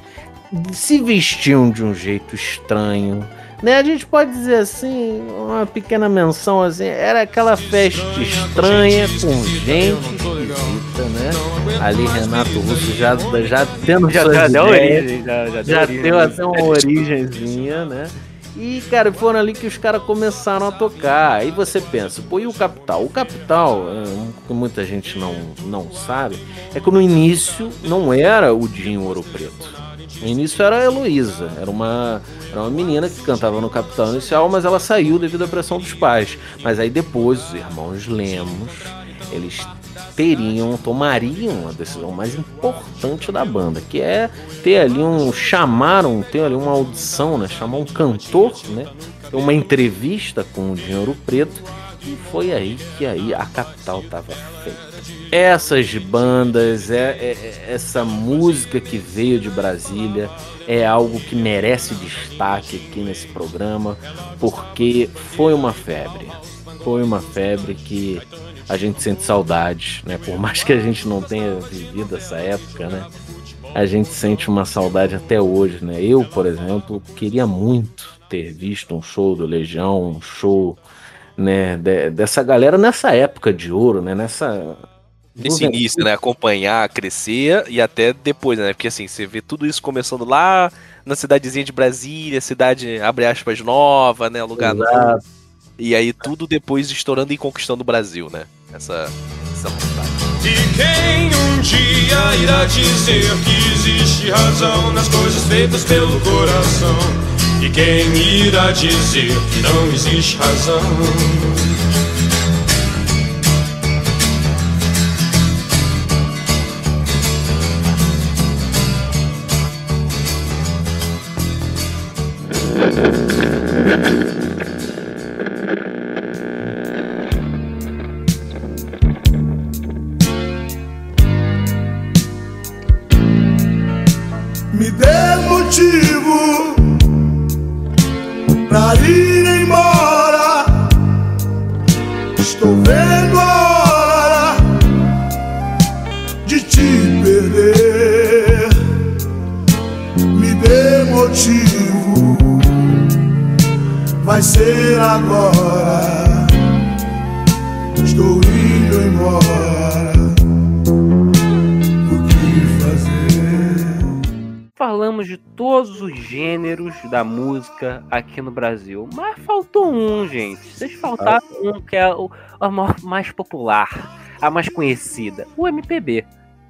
Se vestiam de um jeito estranho, né? A gente pode dizer assim, uma pequena menção assim, era aquela festa estranha com gente esquisita, né? Ali Renato Russo já já tendo Já suas deu origem, já- já deu já origem. deu até uma origenzinha, né? E, cara, foram ali que os caras começaram a tocar. Aí você pensa, pô, e o Capital? O Capital, é, que muita gente não, não sabe, é que no início não era o Dinho Ouro Preto. No início era a Heloísa, era uma, era uma menina que cantava no Capital Inicial, mas ela saiu devido à pressão dos pais. Mas aí depois, os irmãos Lemos, eles teriam, tomariam a decisão mais importante da banda, que é ter ali um, chamaram, ter ali uma audição, né, chamar um cantor, né, uma entrevista com o Dinheiro Preto, e foi aí que aí a capital tava feita. Essas bandas, é, é- é- essa música que veio de Brasília é algo que merece destaque aqui nesse programa, porque foi uma febre. Foi uma febre que a gente sente saudades, né? Por mais que a gente não tenha vivido essa época, né? A gente sente uma saudade até hoje, né? Eu, por exemplo, queria muito ter visto um show do Legião, um show, né, de- dessa galera nessa época de ouro, né? Nessa Nesse início, né? Acompanhar, crescer e até depois, né? Porque assim, você vê tudo isso começando lá na cidadezinha de Brasília, cidade, abre aspas, nova, né? Lugar Exato. novo. E aí tudo depois estourando e conquistando o Brasil, né? Essa, essa vontade. E quem um dia irá dizer que existe razão nas coisas feitas pelo coração? E quem irá dizer que não existe razão? Todos os gêneros da música aqui no Brasil, mas faltou um, gente. Vocês faltaram um que é o, a mais popular, a mais conhecida, o MPB.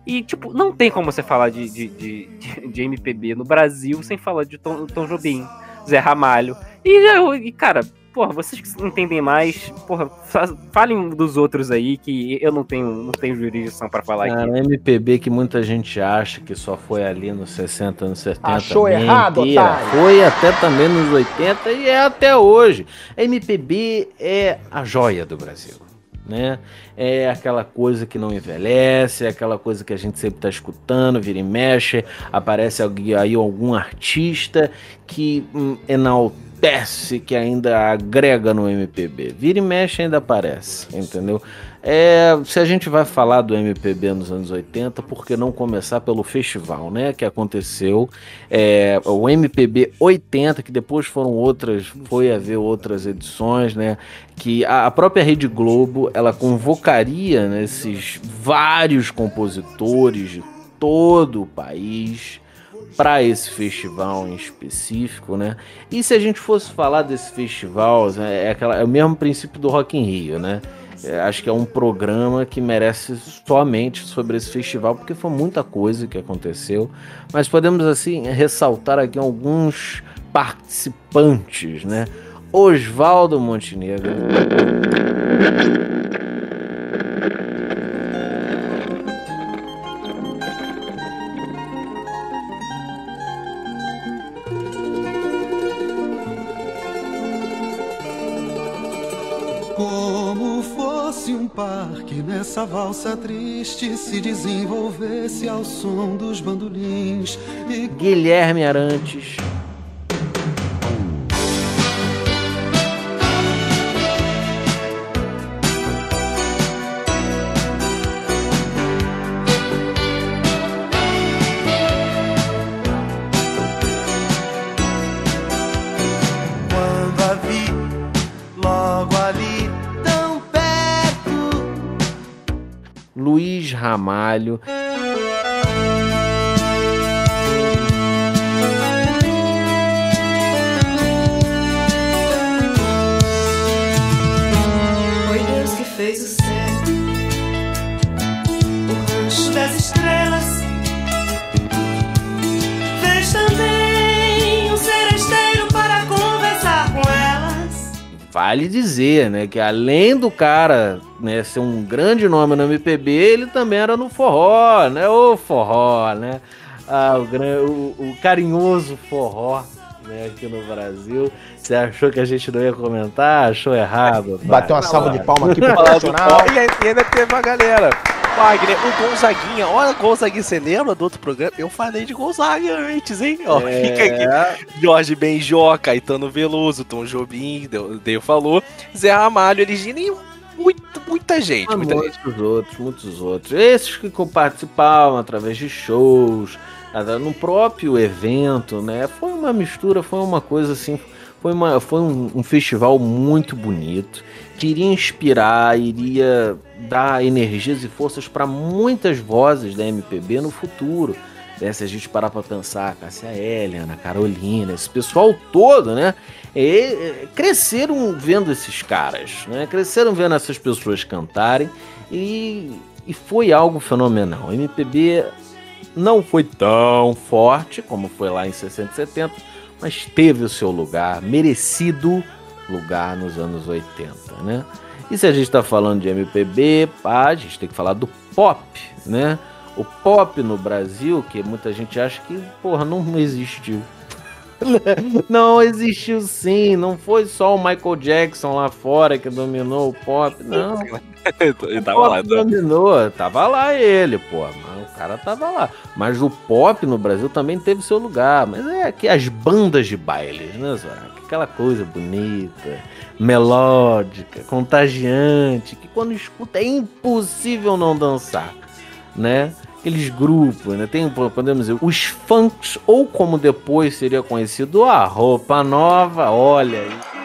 E, tipo, não tem como você falar de, de, de, de- MPB no Brasil sem falar de Tom, Tom Jobim, Zé Ramalho. E, e, cara, porra, vocês que entendem mais, porra, fa- falem dos outros aí que eu não tenho, não tenho jurisdição pra falar Cara, aqui. MPB que muita gente acha que só foi ali nos 60, anos 70. Achou errado, mentira. otário. Foi até também nos 80 e é até hoje. MPB é a joia do Brasil. Né? É aquela coisa que não envelhece, é aquela coisa que a gente sempre está escutando, vira e mexe, aparece aí algum artista que hum, enaltece, que ainda agrega no MPB. Vira e mexe ainda aparece, entendeu? É, se a gente vai falar do MPB nos anos 80, por que não começar pelo festival, né? Que aconteceu, é, o MPB 80, que depois foram outras, foi haver outras edições, né? Que a, a própria Rede Globo, ela convocaria né, esses vários compositores de todo o país para esse festival em específico, né? E se a gente fosse falar desse festival, né, é, aquela, é o mesmo princípio do Rock in Rio, né? É, acho que é um programa que merece somente sobre esse festival, porque foi muita coisa que aconteceu. Mas podemos, assim, ressaltar aqui alguns participantes, né? Oswaldo Montenegro. Fosse um parque nessa valsa triste se desenvolvesse ao som dos bandolins e Guilherme Arantes. Luiz Vale dizer, né, que além do cara né, ser um grande nome no MPB, ele também era no forró, né? O forró, né? Ah, o, o- o carinhoso forró, né, aqui no Brasil. Você achou que a gente não ia comentar? Achou errado. Bateu uma salva de palma aqui pro profissional. E e ainda teve uma galera. Wagner, o Gonzaguinha, olha Gonzaguinha, você lembra do outro programa? Eu falei de Gonzaga antes, hein? Ó, É. fica aqui. Jorge Benjó, Caetano Veloso, Tom Jobim, Deu Deu falou, Zé Ramalho, Eligina e muito, muita gente, Ah, muita gente. muitos outros, muitos outros. Esses que participavam através de shows, no próprio evento, né? Foi uma mistura, foi uma coisa assim, foi, uma, foi um, um festival muito bonito, que iria inspirar, iria dar energias e forças para muitas vozes da MPB no futuro. Né? Se a gente parar para pensar, Cássia Eller, Ana Carolina, esse pessoal todo, né? E, cresceram vendo esses caras, né? Cresceram vendo essas pessoas cantarem e, e foi algo fenomenal. O MPB não foi tão forte como foi lá em 60 e 70, mas teve o seu lugar, merecido lugar nos anos 80, né? E se a gente está falando de MPB, pá, a gente tem que falar do pop, né? O pop no Brasil, que muita gente acha que, porra, não existiu. Não existiu sim, não foi só o Michael Jackson lá fora que dominou o pop, não. Ele tava lá, tá? dominou, tava lá ele, pô, mas o cara tava lá. Mas o pop no Brasil também teve seu lugar, mas é que as bandas de bailes, né, Zorak? Aquela coisa bonita, melódica, contagiante, que quando escuta é impossível não dançar, né? Aqueles grupos, né? Tem, podemos dizer, os funks, ou como depois seria conhecido, a roupa nova, olha aí.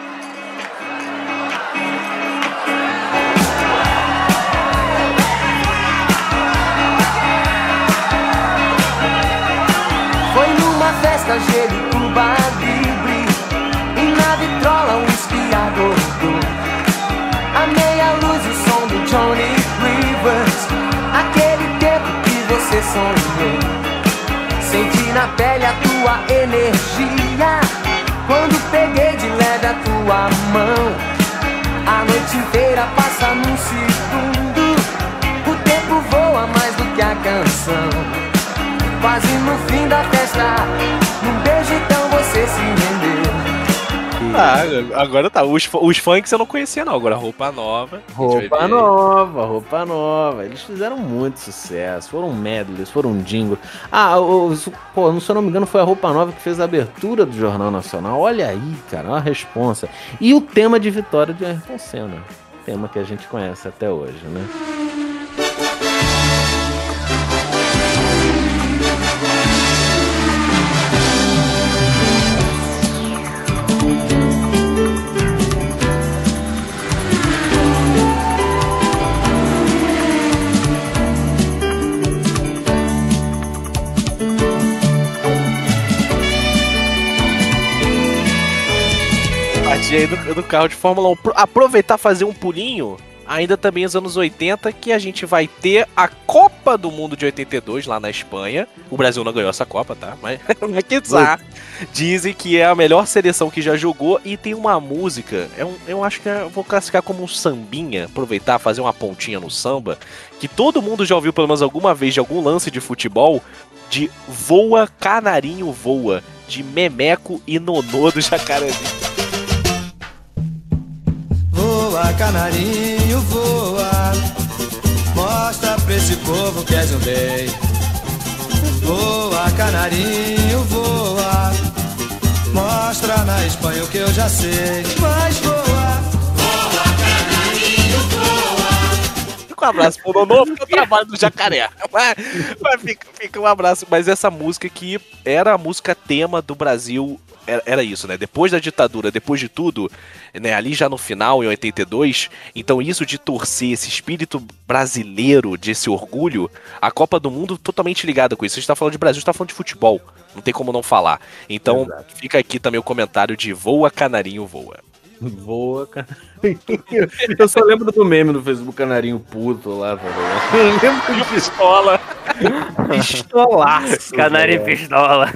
Sonho. Senti na pele a tua energia. Quando peguei de leve a tua mão, a noite inteira passa num segundo. O tempo voa mais do que a canção. Quase no fim da festa, num beijo você rendeu. Ah, agora tá. Os, os funks eu não conhecia, não. Agora roupa nova. Roupa nova, roupa nova. Eles fizeram muito sucesso. Foram medleys, foram jingle. Ah, o- pô, se eu não me engano, foi a roupa nova que fez a abertura do Jornal Nacional. Olha aí, cara, uma responsa. E o tema de vitória de Ayrton Senna. Tema que a gente conhece até hoje, né? Partir aí do, do carro de Fórmula 1. Pro- Aproveitar fazer um pulinho. Ainda também nos anos 80, que a gente vai ter a Copa do Mundo de 82 lá na Espanha. O Brasil não ganhou essa Copa, tá? Mas, mas que tá. Dizem que é a melhor seleção que já jogou e tem uma música. É um, eu acho que é- eu vou classificar como um sambinha. Aproveitar, fazer uma pontinha no samba. Que todo mundo já ouviu pelo menos alguma vez de algum lance de futebol. De Voa Canarinho Voa. De Memeco e Nonô do Jacarezinho. Voa, canarinho, voa. Mostra pra esse povo que és um rei. Voa, canarinho, voa. Mostra na Espanha o que eu já sei. Mas voa. Voa, canarinho, voa. Fica um abraço pro Nonô, fica o trabalho do jacaré. Mas, mas fica, fica um abraço. Mas essa música que era a música tema do Brasil. Era, era isso, né? Depois da ditadura, depois de tudo, né? Ali já no final, em 82. Então, isso de torcer, esse espírito brasileiro, desse orgulho, a Copa do Mundo totalmente ligada com isso. A gente tá falando de Brasil, a gente tá falando de futebol. Não tem como não falar. Então, fica aqui também o comentário de Voa Canarinho Voa. Voa, cara. Eu só lembro do meme do Facebook Canarinho Puto lá, tá ligado? Eu lembro de pistola. Pistolaço. Canarinho velho. pistola.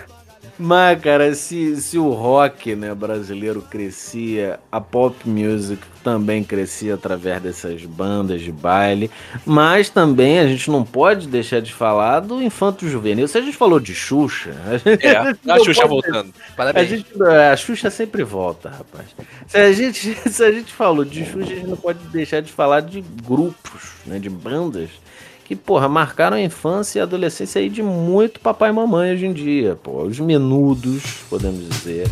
Mas, cara, se, se o rock né, brasileiro crescia, a pop music também crescia através dessas bandas de baile. Mas também a gente não pode deixar de falar do Infanto Juvenil. Se a gente falou de Xuxa. A, gente, É, gente a Xuxa pode- voltando. A, Parabéns. gente, a Xuxa sempre volta, rapaz. Se a, gente, se a gente falou de Xuxa, a gente não pode deixar de falar de grupos, né, de bandas que, porra, marcaram a infância e a adolescência aí de muito papai e mamãe hoje em dia. Pô, os menudos, podemos dizer.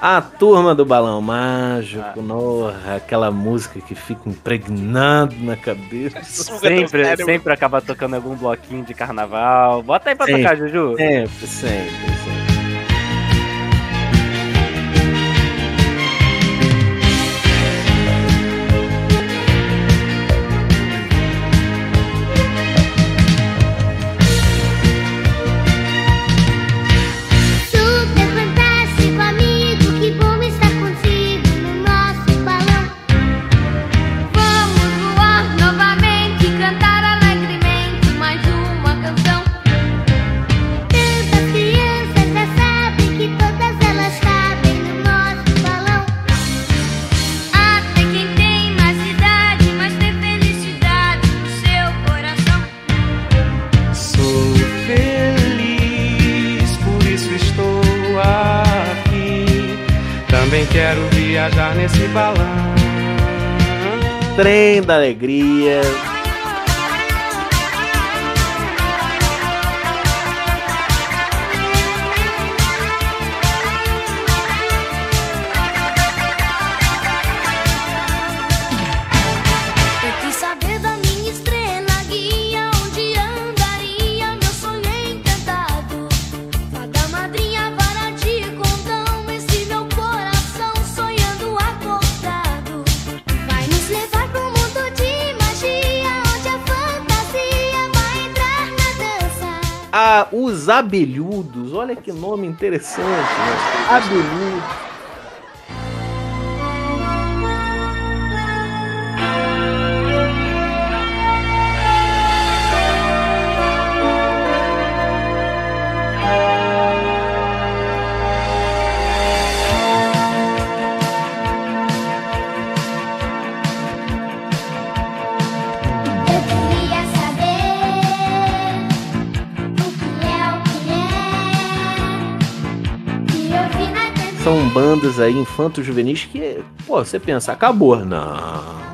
A turma do Balão Mágico, norra, aquela música que fica impregnado na cabeça. Sempre, sempre acaba tocando algum bloquinho de carnaval. Bota aí pra Sempre, tocar, Juju. Sempre, sempre, sempre. Nesse balão. Trem da Alegria. Os abelhudos. Olha que nome interessante, né? Abelhudos. Bandas aí infantos juvenis que, pô, você pensa, acabou. Não.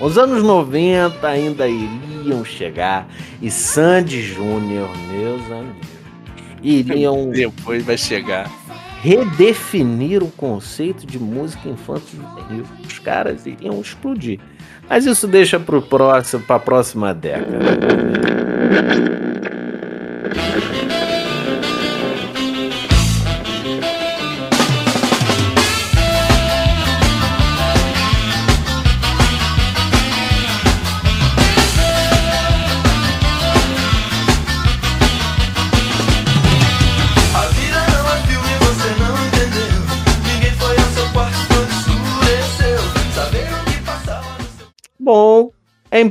Os anos 90 ainda iriam chegar e Sandy Júnior, meus amigos, iriam Depois vai chegar. redefinir o conceito de música infantil juvenil. Os caras iriam explodir. Mas isso deixa para próximo, a próxima década.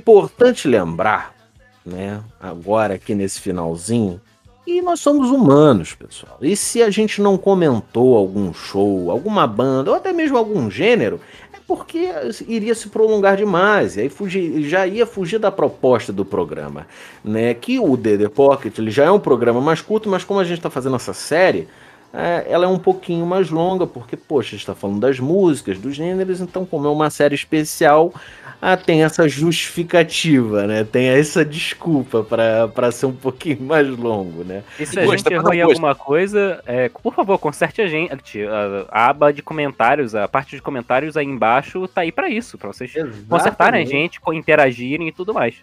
importante lembrar, né, agora aqui nesse finalzinho, e nós somos humanos, pessoal. E se a gente não comentou algum show, alguma banda, ou até mesmo algum gênero, é porque iria se prolongar demais, e aí fugir, já ia fugir da proposta do programa, né? Que o DD Pocket ele já é um programa mais curto, mas como a gente está fazendo essa série, é, ela é um pouquinho mais longa, porque, poxa, a gente está falando das músicas, dos gêneros, então, como é uma série especial, ah, tem essa justificativa, né? Tem essa desculpa para ser um pouquinho mais longo, né? E se a gente errou em alguma coisa, é, por favor, conserte a gente. A, a aba de comentários, a parte de comentários aí embaixo tá aí pra isso, pra vocês consertarem a gente, interagirem e tudo mais.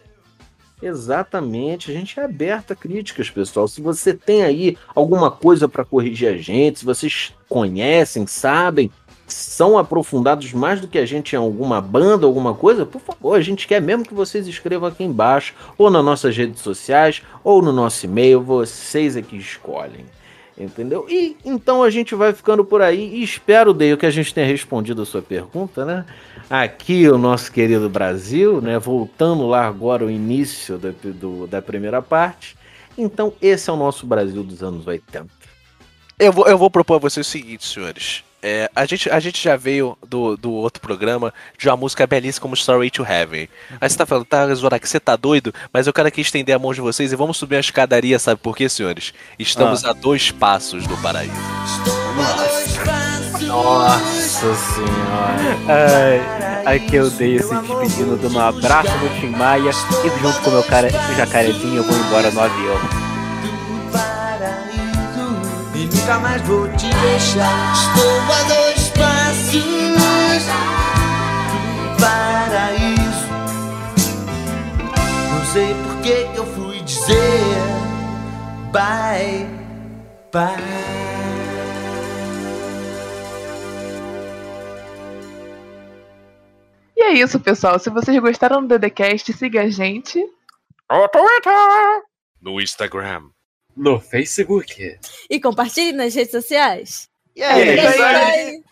Exatamente, a gente é aberto a críticas, pessoal. Se você tem aí alguma coisa para corrigir a gente, se vocês conhecem, sabem, são aprofundados mais do que a gente em alguma banda, alguma coisa, por favor, a gente quer mesmo que vocês escrevam aqui embaixo, ou nas nossas redes sociais, ou no nosso e-mail, vocês é que escolhem. Entendeu? E então a gente vai ficando por aí e espero, Deio, que a gente tenha respondido a sua pergunta, né? Aqui o nosso querido Brasil, né? Voltando lá agora ao início da, do- da primeira parte. Então, esse é o nosso Brasil dos anos 80. Eu vou, eu vou propor a vocês o seguinte, senhores. É, a, gente, a gente já veio do, do outro programa de uma música belíssima como Story to Heaven. Aí você tá falando, tá, Zorak, você tá doido? Mas eu quero aqui estender a mão de vocês e vamos subir a escadaria, sabe por quê, senhores? Estamos Ah. a dois passos do paraíso. Nossa senhora. Ai, aqui eu dei se despedindo dando um abraço no Tim Maia e junto com o meu cara, esse jacarezinho eu vou embora no avião. E nunca mais vou te deixar. Estou a dois passos do paraíso. Não sei por que que eu fui dizer bye, bye. E é isso, pessoal. Se vocês gostaram do DDCast, siga a gente. No Twitter. No Instagram. No Facebook. E compartilhe nas redes sociais. E aí, É isso galera? aí.